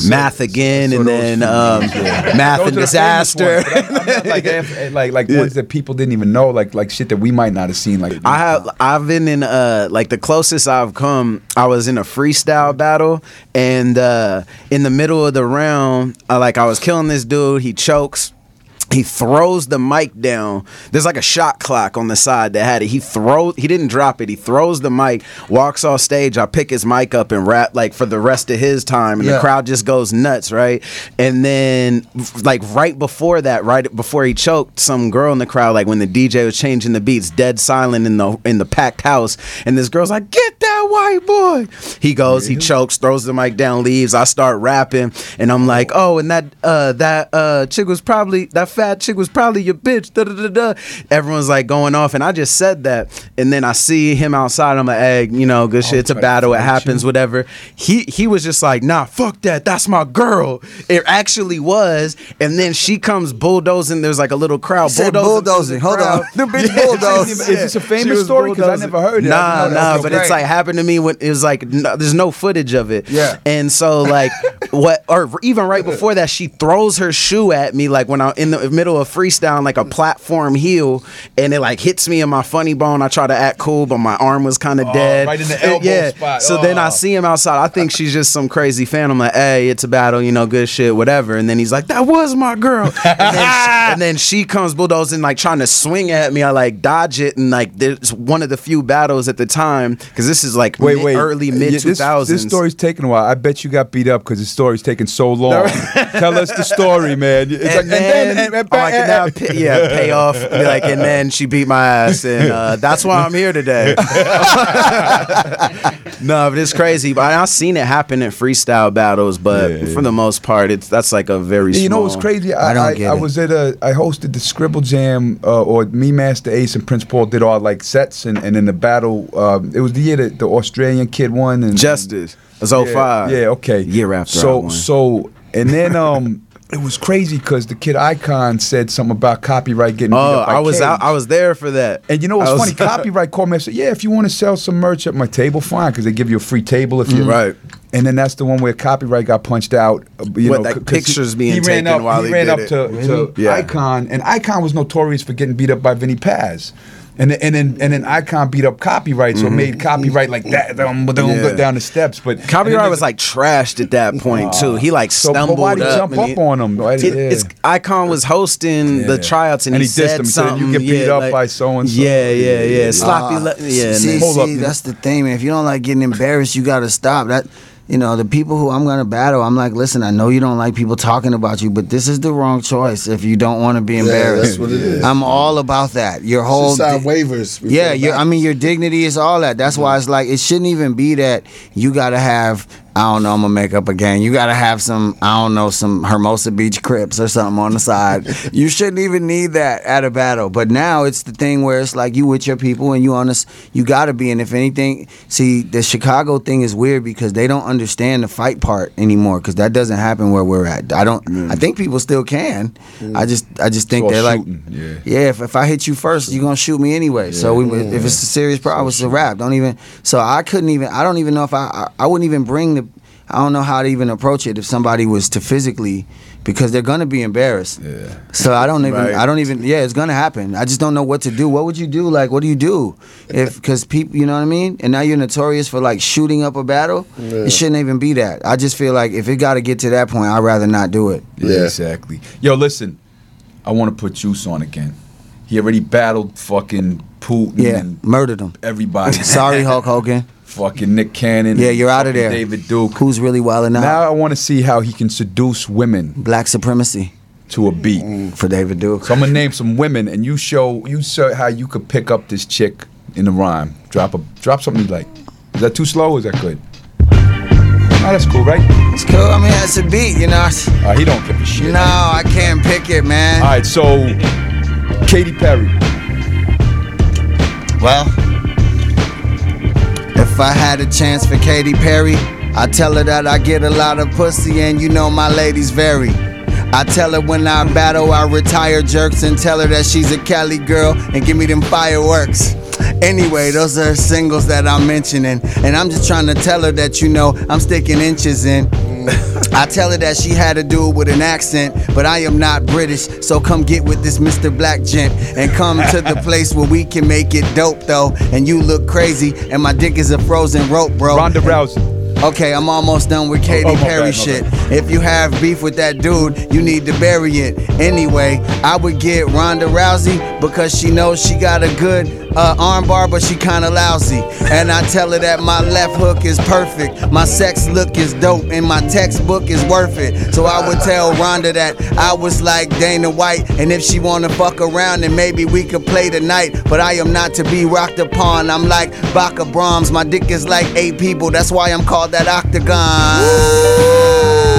Math again, saw and then um, yeah. math and are the famous Dizaster. I'm- I'm not like eh, like like ones that people didn't even know, like like shit that we might not have seen. Like I have I've been in uh like the closest I've come I was in a freestyle battle and uh in the middle of the round I like I was killing this dude he chokes he throws the mic down. There's like a shot clock on the side that had it. He throws. He didn't drop it. He throws the mic, walks off stage. I pick his mic up and rap like for the rest of his time, and the crowd just goes nuts, right? And then like right before that, right before he choked, some girl in the crowd, like when the DJ was changing the beats, dead silent in the in the packed house, and this girl's like, "Get that white boy!" He goes, he chokes, throws the mic down, leaves. I start rapping, and I'm like, "Oh, and that uh that uh chick was probably that fat chick was probably your bitch." Da da da da. Everyone's like going off, and I just said that, and then I see him outside. I'm like, "Hey, you know, good oh, shit. It's a battle. It happens. Whatever." He he was just like, "Nah, fuck that. That's my girl." It actually was, and then she comes bulldozing. There's like a little crowd bulldozing. bulldozing. Hold crowd. on. The bitch Yeah. bulldozed. Is this a famous story? Because I never heard it. Nah, nah, but it's like happened to me when it was like no, there's no footage of it. Yeah. And so like what or even right before that, she throws her shoe at me like when I'm in the middle of freestyle, like a platform heel, and it like hits me in my funny bone. I try to act cool, but my arm was kind of oh, dead. right in the elbow yeah. spot. So then I Oh. see him outside. I think she's just some crazy fan. I'm like, hey, it's a battle, you know, good shit, whatever. And then he's like, that was my girl. And then, she, and then she comes bulldozing, like trying to swing at me. I like dodge it, and like there's one of the few battles at the time because this is like Wait, mid- wait. early mid this- two thousands. This story's taking a while. I bet you got beat up because the story's taking so long. Tell us the story, man. It's like- and then, and- and- oh, I can now pay, yeah, pay off. Be like, and then she beat my ass, and uh, that's why I'm here today. no, but it's crazy. But I've seen it happen in freestyle battles, but Yeah, yeah. for the most part, it's that's like a very. You know what's crazy? I, I don't I, get I was at a. I hosted the Scribble Jam, uh, or me, Masta Ace, and Prince Paul did all like sets, and, and in the battle, um, it was the year that the Australian kid won, and Justice. It's yeah, 05. Yeah, okay. Year after I So won. so and then um. It was crazy because the kid Icon said something about Copywrite getting. beat Oh, up I was Cage. out. I was there for that. And you know what's was- funny? Copywrite called me and said, "Yeah, if you want to sell some merch at my table, fine, because they give you a free table if you Right. And then that's the one where Copywrite got punched out. uh, You With, know, like, c- 'cause pictures he, being he ran taken up, while he he ran did up it. to, to Yeah. Icon, and Icon was notorious for getting beat up by Vinnie Paz. And then, and then and then Icon beat up Copywrite, so it made Copywrite like that um, don't Mm-hmm. Yeah. go down the steps. But Copywrite then was like trashed at that point too. He like So, stumbled but why'd he up. jump up he- on him? Why- It, yeah. Icon was hosting the tryouts and, And he, he dissed said him. He said, something. "You get beat yeah, up by so-and-so." Yeah, yeah, yeah. Yeah. Sloppy. Uh, le- yeah. and see, Hold see, man. that's the thing, man. If you don't like getting embarrassed, you got to stop. That you know, the people who I'm gonna battle, I'm like, listen, I know you don't like people talking about you, but this is the wrong choice if you don't want to be embarrassed. that's what it is. I'm all about that. Your whole di- waivers. yeah, I mean, your dignity is all that. That's why it's like it shouldn't even be that you gotta have. I don't know. I'm gonna make up a gang. You gotta have some. I don't know some Hermosa Beach Crips or something on the side. you shouldn't even need that at a battle. But now it's the thing where it's like you with your people and you on this. You gotta be. And if anything, see the Chicago thing is weird because they don't understand the fight part anymore because that doesn't happen where we're at. I don't. I think people still can. I just. I just think they're like. yeah. Yeah, if, if I hit you first, you're gonna shoot me anyway. So we, if it's a serious problem, it's a wrap. Don't even. So I couldn't even. I don't even know if I. I, I wouldn't even bring the. I don't know how to even approach it if somebody was to physically, because they're gonna be embarrassed. Yeah. So I don't even. Right. I don't even. Yeah, it's gonna happen. I just don't know what to do. What would you do? Like, what do you do? If because people, you know what I mean. And now you're notorious for like shooting up a battle. Yeah. It shouldn't even be that. I just feel like if it got to get to that point, I'd rather not do it. Yeah, exactly. Yo, listen, I want to put Juice on again. He already battled fucking Putin. Yeah, and murdered him. everybody. Sorry, Hulk Hogan. Fucking Nick Cannon. Yeah, you're out of there. David Duke. Who's really wilding out? now I want to see how he can seduce women Black supremacy to a beat. for David Duke. So I'm gonna name some women, and you show you show how you could pick up this chick in the rhyme. Drop a drop something you like. Is that too slow? or Is that good? Nah, that's cool, right? It's cool. I mean, it's a beat, you know. Uh, he don't give a shit. No, I can't pick it, man. All right, so Katy Perry. Well, if I had a chance for Katy Perry, I tell her that I get a lot of pussy and you know my ladies vary. I tell her when I battle, I retire jerks and tell her that she's a Cali girl and give me them fireworks. Anyway, those are singles that I'm mentioning, and I'm just trying to tell her that you know I'm sticking inches in. I tell her that she had to do it with an accent, but I am not British, so come get with this Mr. Black gent and come to the place where we can make it dope though. And you look crazy, and my dick is a frozen rope, bro. Ronda Rousey. Okay, I'm almost done with oh, Katy Oh, Perry bad, shit. If you have beef with that dude, you need to bury it. Anyway, I would get Ronda Rousey because she knows she got a good uh, armbar, but she kinda lousy. And I tell her that my left hook is perfect, my sex look is dope, and my textbook is worth it. So I would tell Ronda that I was like Dana White, and if she wanna fuck around, then maybe we could play tonight. But I am not to be rocked upon. I'm like Baka Brahms. My dick is like eight people. That's why I'm called that octagon.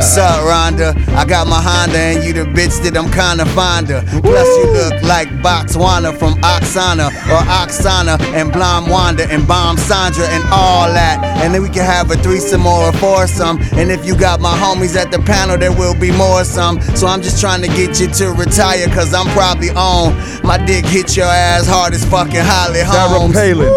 Sup, uh-huh. Ronda? I got my Honda and you the bitch that I'm kinda fonder. Plus you look like Botswana from Oksana or Oksana and Blonde Wanda and Bomb Sandra and all that. And then we can have a threesome or a foursome. And if you got my homies at the panel, there will be more some. So I'm just trying to get you to retire, cause I'm probably on. My dick hit your ass hard as fucking Holly Sarah Holmes. Palin.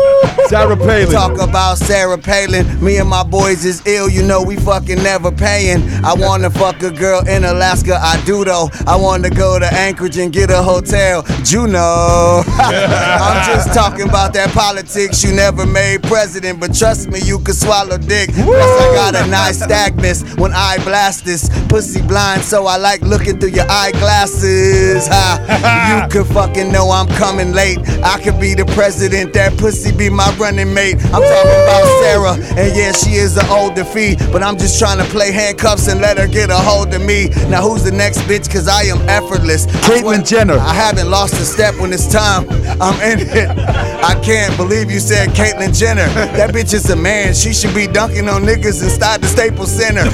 Sarah Palin. Talk about Sarah Palin. Me and my boys is ill, you know we fucking never paying. I wanna fuck a girl in Alaska, I do though. I wanna go to Anchorage and get a hotel. Juno. I'm just talking about that politics. You never made president, but trust me, you could swallow dick. Plus, I got a nice stagnus when I blast this. Pussy blind, so I like looking through your eyeglasses. Ha. You could fucking know I'm coming late. I could be the president, that pussy be my running mate. I'm talking about Sarah, and yeah, she is an old defeat, but I'm just trying to play handcuffs and let her get a hold of me. Now, who's the next bitch? Cause I am effortless. Caitlyn Jenner. I haven't lost a step when it's time. I'm in it. I can't believe you said Caitlyn Jenner. That bitch is a man. She should be dunking on niggas inside the Staples Center.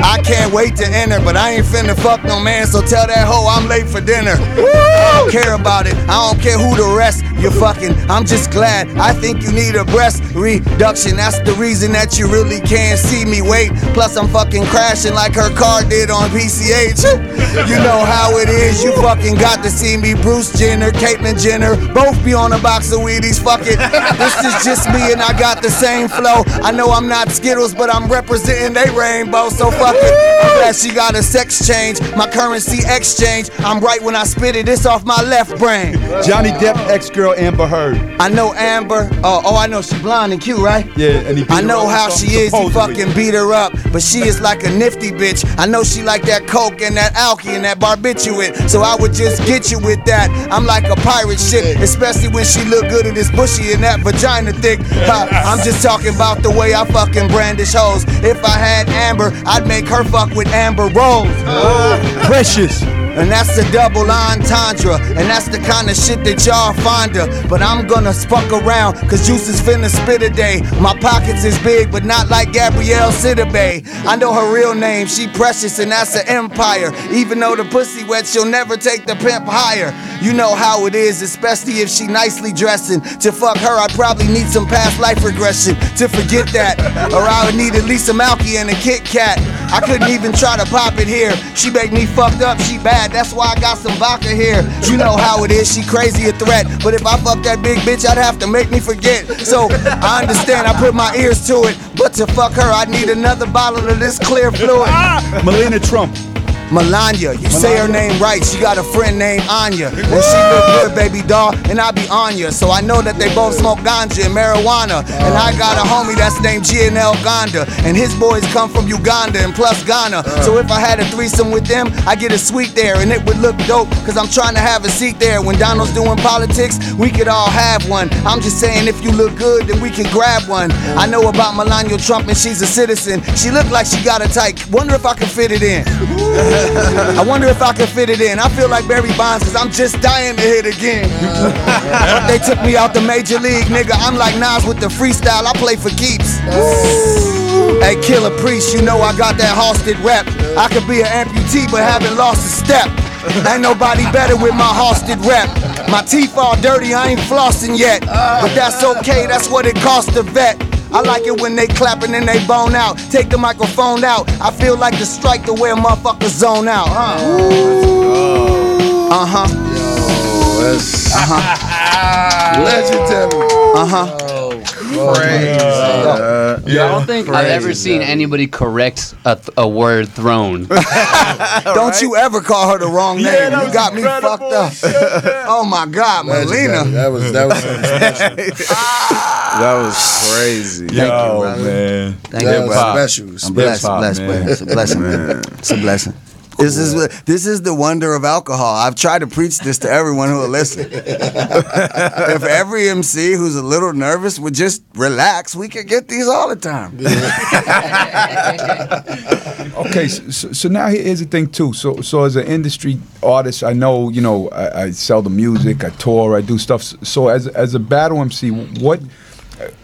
I can't wait to enter, but I ain't finna fuck no man, so tell that hoe I'm late for dinner. I don't care about it. I don't care who the rest you're fucking. I'm just glad. I think you need a breast reduction. That's the reason that you really can't see me wait. Plus, I'm fucking crashing like her car did on PCH. You know how it is. You fucking got to see me. Bruce Jenner, Caitlyn Jenner, both be on a box of Wheaties. Fuck it. This is just me and I got the same flow. I know I'm not Skittles, but I'm representing they rainbow. So fuck it. I'm glad she got a sex change. My currency exchange. I'm right when I spit it. It's off my left brain. Johnny Depp ex girl Amber Heard. I know Amber. Oh, oh, I know she blonde and cute, right? Yeah, and he beat I know how she is. He fucking beat her up, but she is like a nifty bitch. I know she like that coke and that alky and that barbiturate. So I would just get you with that. I'm like a pirate ship, especially when she look good in this bushy and that vagina thick. Ha, I'm just talking about the way I fucking brandish hoes. If I had Amber, I'd make her fuck with Amber Rose. Precious. And that's the double entendre. And that's the kind of shit that y'all find her. But I'm gonna spuck around, cause Juice is finna spit a day. My pockets is big, but not like Gabrielle Sidibe. I know her real name, she precious, and that's an empire. Even though the pussy wet, she'll never take the pimp higher. You know how it is, especially if she nicely dressing. To fuck her, I'd probably need some past life regression to forget that. Or I would need at least some alky and a Kit Kat. I couldn't even try to pop it here. She make me fucked up, she bad. That's why I got some vodka here. You know how it is, she crazy a threat. But if I fuck that big bitch, I'd have to make me forget. So I understand, I put my ears to it. But to fuck her, I need another bottle of this clear fluid. Ah! Melania Trump. Melania, you say her name right. She got a friend named Anya. And she look good, baby doll, and I be Anya. So I know that they both smoke ganja and marijuana. And I got a homie that's named GNL Gonda. And his boys come from Uganda and plus Ghana. Uh. So if I had a threesome with them, I get a suite there. And it would look dope, cause I'm trying to have a seat there. When Donald's doing politics, we could all have one. I'm just saying, if you look good, then we can grab one. I know about Melania Trump and she's a citizen. She look like she got a tight. Wonder if I can fit it in. I wonder if I can fit it in. I feel like Barry Bonds, cause I'm just dying to hit again. they took me out the major league, nigga. I'm like Nas with the freestyle. I play for keeps. Hey, Killah Priest, you know I got that Halsted rep. I could be an amputee, but haven't lost a step. Ain't nobody better with my Halsted rep. My teeth all dirty, I ain't flossing yet. But that's okay, that's what it costs to vet. I like it when they clapping and they bone out. Take the microphone out. I feel like the strike the way a motherfucker zone out. Uh huh. Uh huh. legendary. Uh huh. I don't think I've ever seen anybody correct a, th- a word thrown. Don't you ever call her the wrong name. you got me fucked up. oh my God, Legendary. Melina. That was that was something special. That was crazy. Yo, man. Thank That you, was bro. special. I'm blessed, Hip-hop, blessed, man. It's a blessing. It's a blessing. This is this is the wonder of alcohol. I've tried to preach this to everyone who will listen. if every MC who's a little nervous would just relax, we could get these all the time. Okay, so, so- now here's the thing too. So so as an industry artist, I know you know I, I sell the music, I tour, I do stuff. So as as a battle MC, what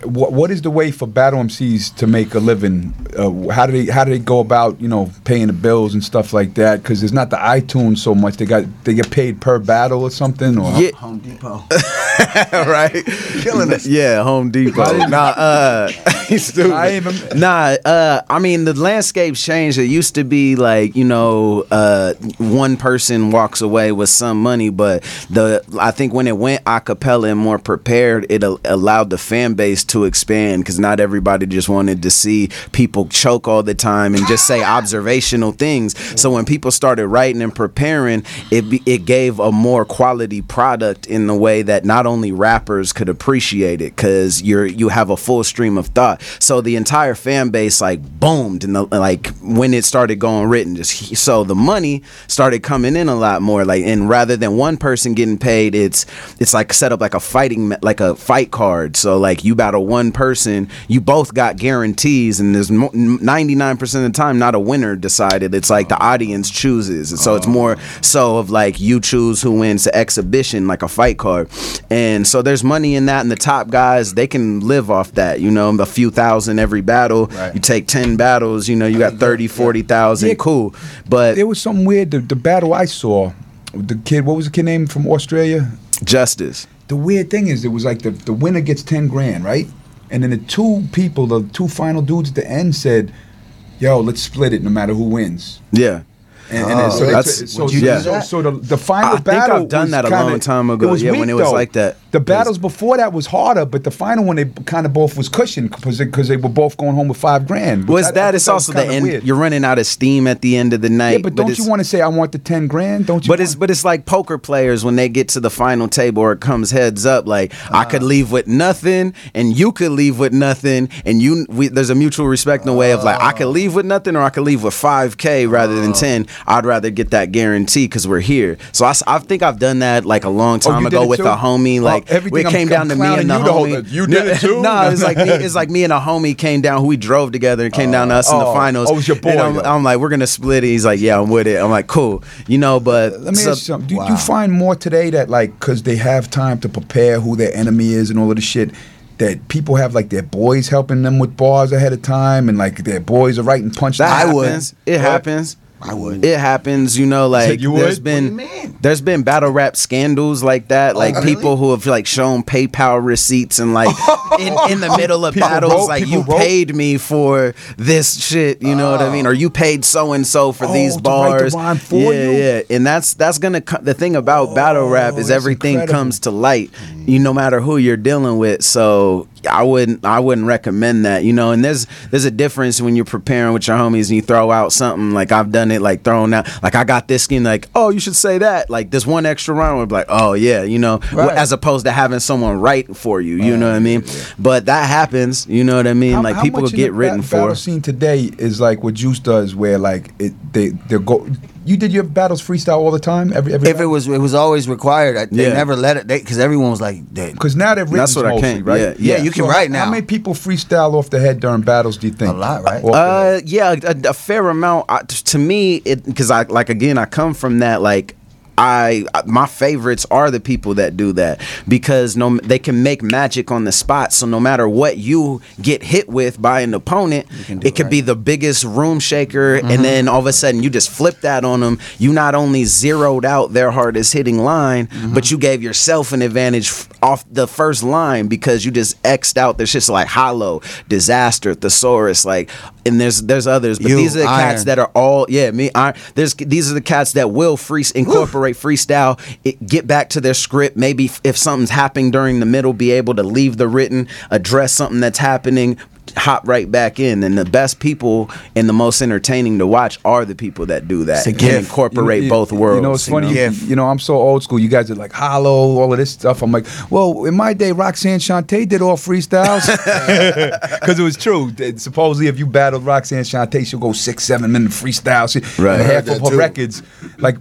what what is the way for battle MCs to make a living? Uh, how do they how do they go about you know paying the bills and stuff like that? Because it's not the iTunes so much. They got they get paid per battle or something. Or Yeah. Home Depot. right? Killing us. Yeah, Home Depot. nah, uh, he's stupid. I even- nah, uh, I mean the landscape's changed. It used to be like you know, uh, one person walks away with some money, but the I think when it went a cappella and more prepared, it a- allowed the fan base to expand because not everybody just wanted to see people choke all the time and just say observational things. So when people started writing and preparing, it it gave a more quality product in the way that not only rappers could appreciate it because you're you have a full stream of thought. So the entire fan base like boomed and the, like when it started going written, just so the money started coming in a lot more. Like and rather than one person getting paid, it's it's like set up like a fighting like a fight card. So like you battle one person, you both got guarantees, and there's ninety nine percent of the time not a winner decided. It's like the audience chooses, and so it's more so of like you choose who wins the exhibition, like a fight card, and so there's money in that. And the top guys they can live off that, you know, a few thousand every battle. You take ten battles, you know, you got 30, 40,000, Yeah. cool. But there was something weird. The, the battle I saw, the kid, what was the kid name from Australia? justice. The weird thing is, it was like the, the winner gets 10 grand, right? And then the two people, the two final dudes at the end said, yo, let's split it no matter who wins. Yeah. And, and then so, Oh, they- that's- so, would you do so, so the, the final I think battle I've done that a kinda- long time ago, yeah, when it was though. like that. The battles before that was harder, but the final one they kind of both was cushioned because they, 'cause they were both going home with five grand. Was which I- I that? It's was also the end. weird. You're running out of steam at the end of the night. yeah, but don't you want to say I want the ten grand? Don't you? But want- it's but it's like poker players when they get to the final table or it comes heads up. Like I Uh-huh. could leave with nothing, and you could leave with nothing, and you we, there's a mutual respect in the way of like I could leave with nothing or I could leave with five k rather than ten. I'd rather get that guarantee because we're here. So I think I've done that like a long Oh, time did ago with too? a homie. Oh, Like everything it came I'm down to me and the homie. you did it too? no, it's like me, it's like me and a homie came down who we drove together and came down to uh, us in the oh, finals. oh, it was your boy, And I'm. I'm like, we're gonna split it. He's like, yeah, I'm with it. I'm like, cool. You know, but Let me so- ask you something. Do you find more today that like because they have time to prepare who their enemy is and all of the shit that people have like their boys helping them with bars ahead of time and like their boys are writing punch. That I would. happens. It happens. I would. It happens, you know, like you there's would? been What do you mean? there's been battle rap scandals like that, oh, like really? people who have like shown PayPal receipts and like in, in the middle of People battles, wrote- like you wrote? paid me for this shit, you know what I oh. mean, or you paid so and so for Oh, these to write the bars, for yeah, you? yeah, and that's that's gonna co- the thing about battle rap is oh, everything incredible. comes to light, you no matter who you're dealing with. So I wouldn't I wouldn't recommend that, you know. And there's there's a difference when you're preparing with your homies and you throw out something like I've done it, like throwing out like I got this skin, like oh you should say that, like this one extra round would be like oh yeah, you know, Right. as opposed to having someone write for you, you know what I mean? But that happens, you know what I mean? How- like how people much will in get the written battle for. scene today is like what Juice does, where like it they they go. You did your battles freestyle all the time. Every every If it was, it was always required. I- They Yeah. never let it because everyone was like, they, because now they're written That's what I mostly, can't- right? yeah, yeah, you can write now. How many people freestyle off the head during battles? Do you think A lot, right? Off the head. Uh, yeah, a, a fair amount. I, t- to me, it because I like again, I come from that like. I my favorites are the people that do that because no they can make magic on the spot. So no matter what you get hit with by an opponent, it it could be the biggest room shaker, and then all of a sudden you just flip that on them. You not only zeroed out their hardest hitting line, but you gave yourself an advantage off the first line because you just xed out. There's just like hollow, Dizaster, thesaurus, like, and there's there's others, but You, these are the cats Iron. that are all yeah me. I, there's these are the cats that will free incorporate freestyle, it, get back to their script. Maybe if something's happening during the middle, be able to leave the written, address something that's happening. Hop right back in, and the best people and the most entertaining to watch are the people that do that and gift. incorporate You- both worlds. you know, it's funny. know? You, Yeah. you know, I'm so old school. You guys are like hollow, all of this stuff. I'm like, well, in my day, Roxanne Shante did all freestyles because it was true. Supposedly, if you battled Roxanne Shante, she'll go six, seven minute freestyle. She, Right. half of her too. records, like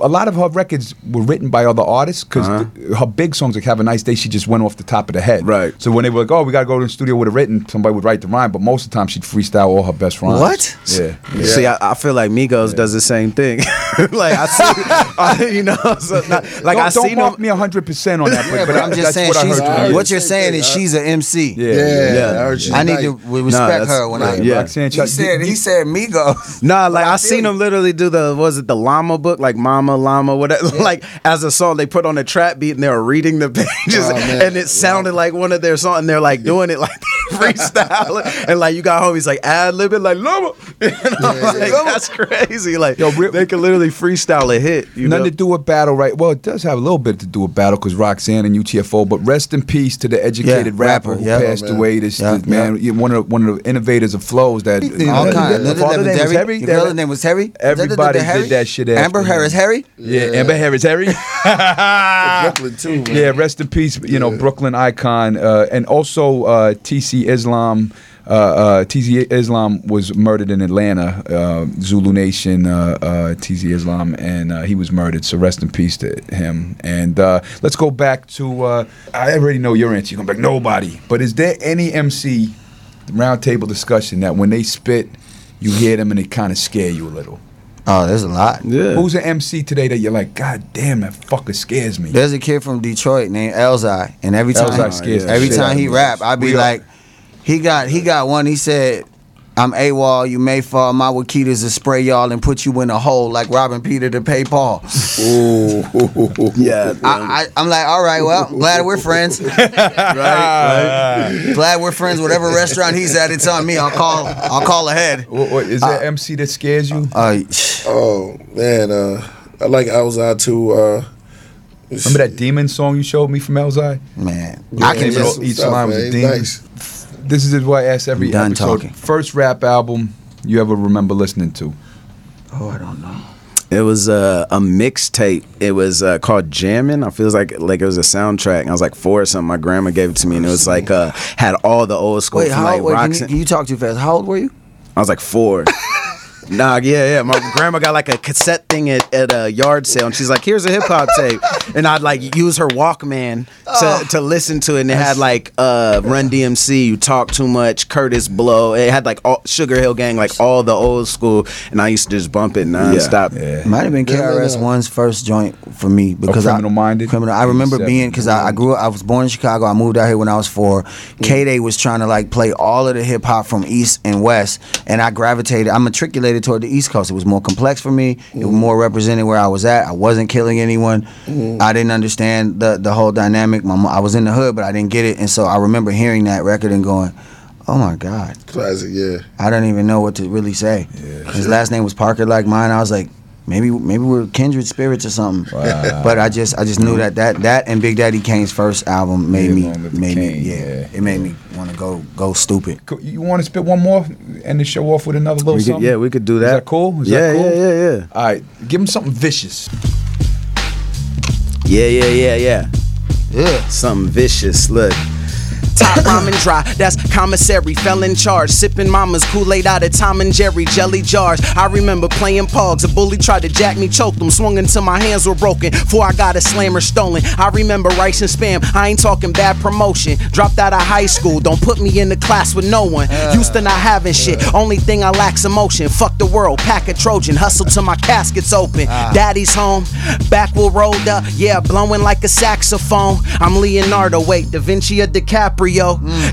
a lot of her records were written by other artists because uh-huh. her big songs, like "Have a Nice Day," she just went off the top of the head. Right. So when they were like, "Oh, we got to go to the studio with a written," somebody would write the rhyme, but most of the time she'd freestyle all her best rhymes. What? Yeah. See, I, I feel like Migos does the same thing. like I see, I, you know, so not, like don't, I don't seen mark them. me hundred percent on that, but, Yeah, but I'm just saying what she's. heard. heard What you you're say saying is huh? she's an MC. Yeah, Yeah, Yeah. I I need to respect that's- her when I. Yeah. Roxanne He said he said Migos. Nah, like I, seen you. him literally do the was it the llama book like Mama Llama whatever like as a song they put on a trap beat and they were reading the pages Oh, and it sounded like one of their songs and they're like doing it like freestyle and like you got homies like ad libbing like llama you know, like, that's crazy like Yo, re- they can literally freestyle a hit you Nothing know to do with battle, right? Well, it does have a little bit to do with battle because Roxanne and UTFO. But rest in peace to the educated Yeah, rapper, rapper, who passed Oh, man. away. This, Yeah, this man, yeah, one of one of the innovators of flows. That All kind. The father name was Harry. Your brother's name was Harry. Everybody Harry? did that shit. Amber. Harris Harry. Yeah, Amber Harris Harry. Brooklyn too. Man. Yeah, rest in peace. You know, Brooklyn icon, uh, and also uh, TC Islam. Uh, uh, TC Islam was murdered in Atlanta. Uh, Zulu Nation, uh, uh, TC Islam, and uh, he was murdered. So rest in peace to him. And uh, let's go back to. Uh, I already know your answer. You're gonna be like nobody. But is there any MC roundtable discussion that when they spit, you hear them and they kind of scare you a little? Oh, there's a lot. yeah Who's an MC today that you're like, God damn, that fucker scares me? There's a kid from Detroit named Elzai, and every time Elzai scares the every time he rap, I'd be We are- like, he got he got one. He said, "I'm AWOL. You may fall. My Wakitas to spray y'all and put you in a hole like Robin Peter to pay Paul." yeah I, I, I'm like, all right, well, glad we're friends. right, Glad we're friends. Whatever restaurant he's at, it's on me. I'll call. I'll call ahead. What, what, is there MC that scares you? Uh, Oh man, uh, I like Outside too. Uh, Remember that demon song you showed me from Elzai? man, Yeah, I can Name it just. all- each line was a demon. Nice. This is what I ask every I'm done episode. talking. First rap album you ever remember listening to? Oh, I don't know. It was uh, a mixtape. It was uh, called Jammin'. I feels like like it was a soundtrack. I was like four or something. My grandma gave it to me, and it was like uh, had all the old school Wait, from how? like Wait, can you, Roxanne. can you talk too fast? How old were you? I was like four. Nah, yeah, yeah. My grandma got like a cassette thing at, at a yard sale, and she's like, "Here's a hip hop tape," and I'd like use her Walkman to, to listen to it. And it had like uh, Run DMC, "You Talk Too Much," Kurtis Blow. It had like all, Sugar Hill Gang, like all the old school, and I used to just bump it nonstop. Yeah. Might have been KRS. One's first joint for me because Criminal I, Minded? Criminal. I remember being because I, I grew up. I was born in Chicago. I moved out here when I was four. K Day was trying to like play all of the hip hop from East and West, and I gravitated. I matriculated toward the East Coast. It was more complex for me. It was more represented where I was at. I wasn't killing anyone. Mm-hmm. I didn't understand the the whole dynamic. My I was in the hood, but I didn't get it, and so I remember hearing that record and going. Oh my God! Classic, yeah. I don't even know what to really say. His last name was Parker, like mine. I was like, maybe maybe we're kindred spirits or something. But I just I just knew that that that and Big Daddy Kane's first album made Yeah, me made King, me yeah, yeah. it made me want to go go stupid. You want to spit one more and the show off with another little We could, something? yeah, we could do Is that. that cool? Is yeah, that cool? yeah, yeah, yeah. All right, give him something vicious. Yeah, yeah, yeah, yeah. Yeah. Something vicious. Look. Top ramen dry, that's commissary, fell in charge. Sipping mama's Kool-Aid out of Tom and Jerry jelly jars. I remember playing pogs. A bully tried to jack me, choked him, swung until my hands were broken. Before I got a slammer stolen. I remember rice and spam. I ain't talking bad promotion. Dropped out of high school, don't put me in the class with no one. Used to not having shit. Only thing I lack's emotion. Fuck the world, pack a Trojan, hustle till my casket's open. Ah. Daddy's home, back will rolled up, yeah, blowing like a saxophone. I'm Leonardo, wait, Da Vinci or DiCaprio.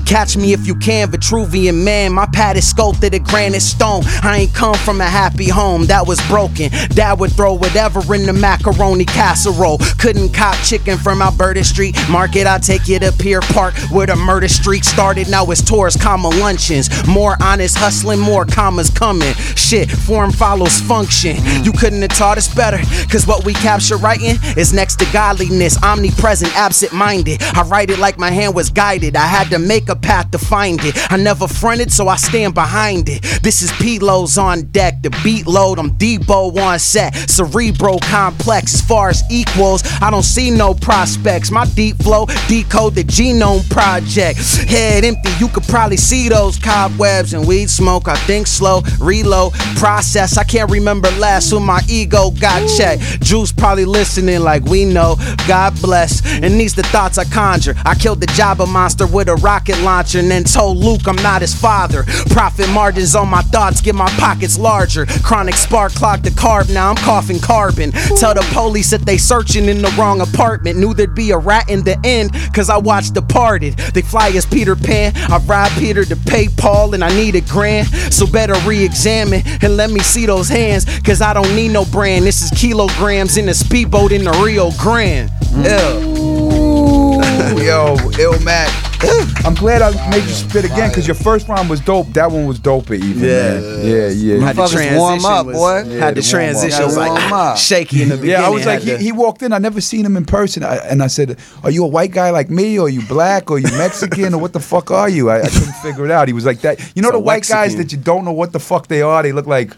Catch me if you can, Vitruvian man. My pad is sculpted of granite stone. I ain't come from a happy home that was broken. Dad would throw whatever in the macaroni casserole. Couldn't cop chicken from Alberta Street Market. I take you to Pier Park where the murder streak started. Now it's tours, comma luncheons. More honest hustling, more commas coming. Shit, form follows function. Mm. You couldn't have taught us better, cause what we capture writing is next to godliness. Omnipresent, absent minded. I write it like my hand was guided. I had to make a path to find it. I never fronted, so I stand behind it. This is P-Lo's on deck. The beat load, I'm Debo on set. Cerebro complex. As far as equals, I don't see no prospects. My deep flow decode the genome project. Head empty, you could probably see those cobwebs and weed smoke. I think slow, reload, process. I can't remember last who my ego got checked. Juice probably listening like we know. God bless. And these the thoughts I conjure. I killed the Jabba monster with a rocket launcher and then told Luke I'm not his father. Profit margins on my thoughts get my pockets larger. Chronic spark clogged the carb, now I'm coughing carbon. Tell the police that they searching in the wrong apartment. Knew there'd be a rat in the end, cause I watched Departed. They fly as Peter Pan. I ride Peter to pay Paul, and I need a grand. So better re examine and let me see those hands, cause I don't need no brand. This is kilograms in a speedboat in the Rio Grande. Yeah. Yo, Illmac. I'm glad I made you spit again because your first rhyme was dope. That one was doper even. Yeah. man. yeah, yeah. Had the Motherfuckers transition warm up, was, boy. Had Yeah, the the transition was warm up. like Warm up. shaky in the beginning. Yeah, I was like, Had he, he walked in. I never seen him in person, I, and I said, "Are you a white guy like me, or are you black, or are you Mexican, or what the fuck are you?" I, I couldn't figure it out. He was like that. You know So the white guys that you don't know what the fuck they are. They look like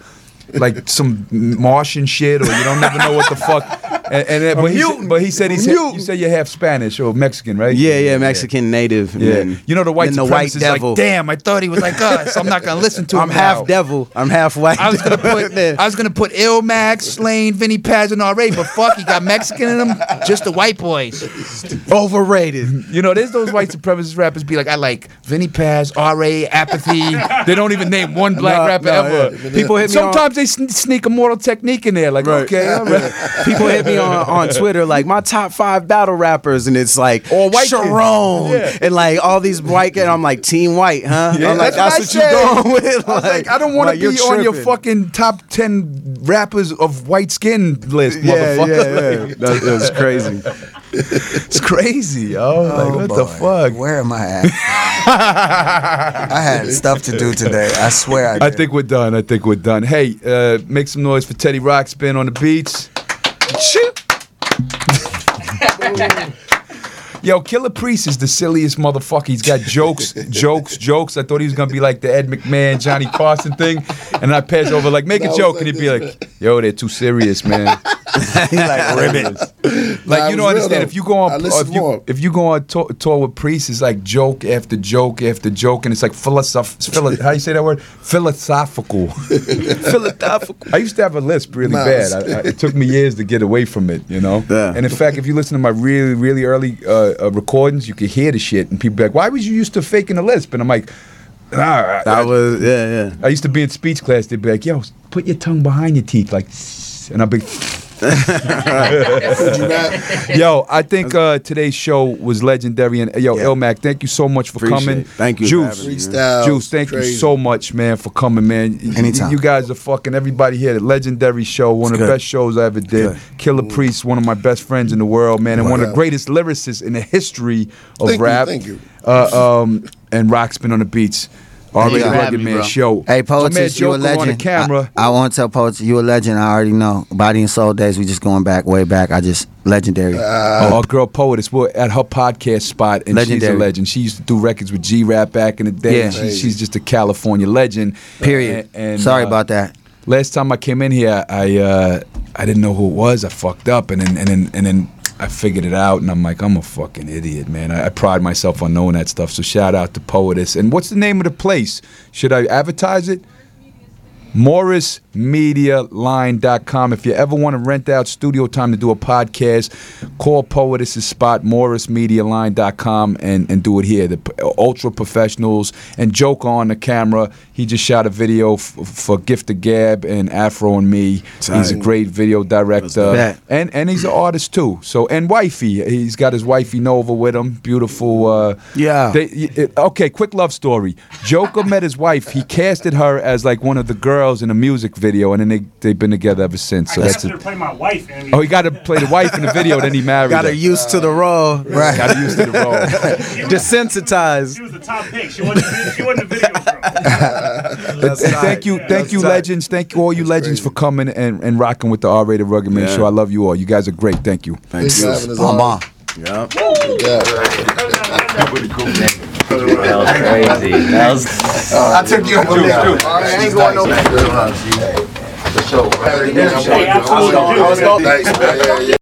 like some Martian shit, or you don't never know what the fuck. And, and then- but, he, said- but he said he said you said you're half Spanish or Mexican, right? yeah, yeah, Mexican native. Yeah, and you know the white the white devil. like, damn, I thought he was like us. I'm not gonna listen to him. I'm half now." devil. I'm half white. I was gonna put I was gonna put Illmac, Slaine, Vinnie Paz, and RA, but fuck, he got Mexican in him. Just the white boys. overrated. You know, there's those white supremacist rappers be like, I like Vinnie Paz, RA, Apathy. they don't even name one black No, rapper no, ever. yeah. People hit me on- Sometimes they sn- sneak a Mortal Technique in there, like, okay, all right. People hit me on, on Twitter like my top five battle rappers, and it's like All white kids. Sharon Yeah. and like all these white kids. I'm like Team White, huh? Yeah, I'm like that's that's, what I you said. going with. I was like, I don't want like, to you're be on your tripping. fucking top ten rappers of white skin list, Yeah, motherfucker. yeah, yeah. That, that was crazy. It's crazy, yo. like, what the Oh, fuck? Where am I at? I had stuff to do today. I swear I did. I think we're done. I think we're done. Hey, uh, make some noise for Teddy Rockspin on the beach. Shoot. Yo, Killah Priest is the silliest motherfucker. He's got jokes, jokes, jokes. I thought he was gonna be like the Ed McMahon, Johnny Carson thing, and I pass over like make a joke, and he'd be like, "Yo, they're too serious, man." He like ribbit. Like Nah, you don't understand though. if you go on if you, more. if you go on tour, tour with Priest, it's like joke after joke after joke, and it's like philosoph- philo- how you say that word? Philosophical. Philosophical. I used to have a lisp really Nah, bad. I, I, it took me years to get away from it, you know. Yeah. And in fact, if you listen to my really really early uh, uh, recordings, you could hear the shit, and people be like, "Why was you used to faking a lisp?" And I'm like, "Nah." I, was yeah, yeah. I used to be in speech class. They'd be like, "Yo, put your tongue behind your teeth, like," and I'd be. Would you not? Yo, I think uh, today's show was legendary. And yo, Yeah. Illmac, thank you so much for Appreciate coming. it. Thank you for Juice. having. Freestyle. Juice, thank Crazy. you so much, man, for coming, man. Y- y- Anytime. You guys are fucking everybody here. The legendary show, one of the best shows I ever did. Good. Killah Priest, one of my best friends in the world, man, and one of the greatest lyricists in the history of Thank you, rap. thank you. Uh, um, and Rockspin on the beats. Already you go. Rugged me, Man bro. Show. Hey, So Poetess, you a legend. on the camera. I, I want to tell Poetess, you a legend. I already know. Body and Soul days, we just going back, way back. I just, legendary. Oh, our girl Poetess, we're at her podcast spot, and she's a legend. She used to do records with G Rap back in the day. Yeah. she, she's just a California legend. Period. And, and, Sorry uh, about that. Last time I came in here, I uh, I didn't know who it was. I fucked up, and then and then and then I figured it out, and I'm like, I'm a fucking idiot, man. I, I pride myself on knowing that stuff. So shout out to Poetess. And what's the name of the place? Should I advertise it? MorrisMediaLine.com. If you ever want to rent out studio time to do a podcast, call Poetess' spot, MorrisMediaLine.com, and, and do it here. The ultra professionals and Joke on the camera. He just shot a video f- for Gift of Gab and Afro and me. He's a great video director. And and he's an artist too. So and wifey, he's got his wifey Nova with him. Beautiful. Uh, Yeah. They, it- okay, quick love story. Joker met his wife. He casted her as like one of the girls in a music video, and then they they've been together ever since. So I that's got it. to play my wife. In Oh, he got to play the wife in the video, then he married Got her her. used to the role. Right. Got her used to the role. Desensitized. She was the top pick. She wasn't. the- She wasn't the video girl. And thank you, thank you, legends. Thank you, all you legends, for coming and, and rocking with the R-rated Rugged Man Yeah. Show. I love you all. You guys are great. Thank you. Thanks for having us Bon on. bon. Yep. Yeah. Crazy. That was. I took you over there. I ain't going no. Hey, absolutely. Thanks, man. Yeah, yeah.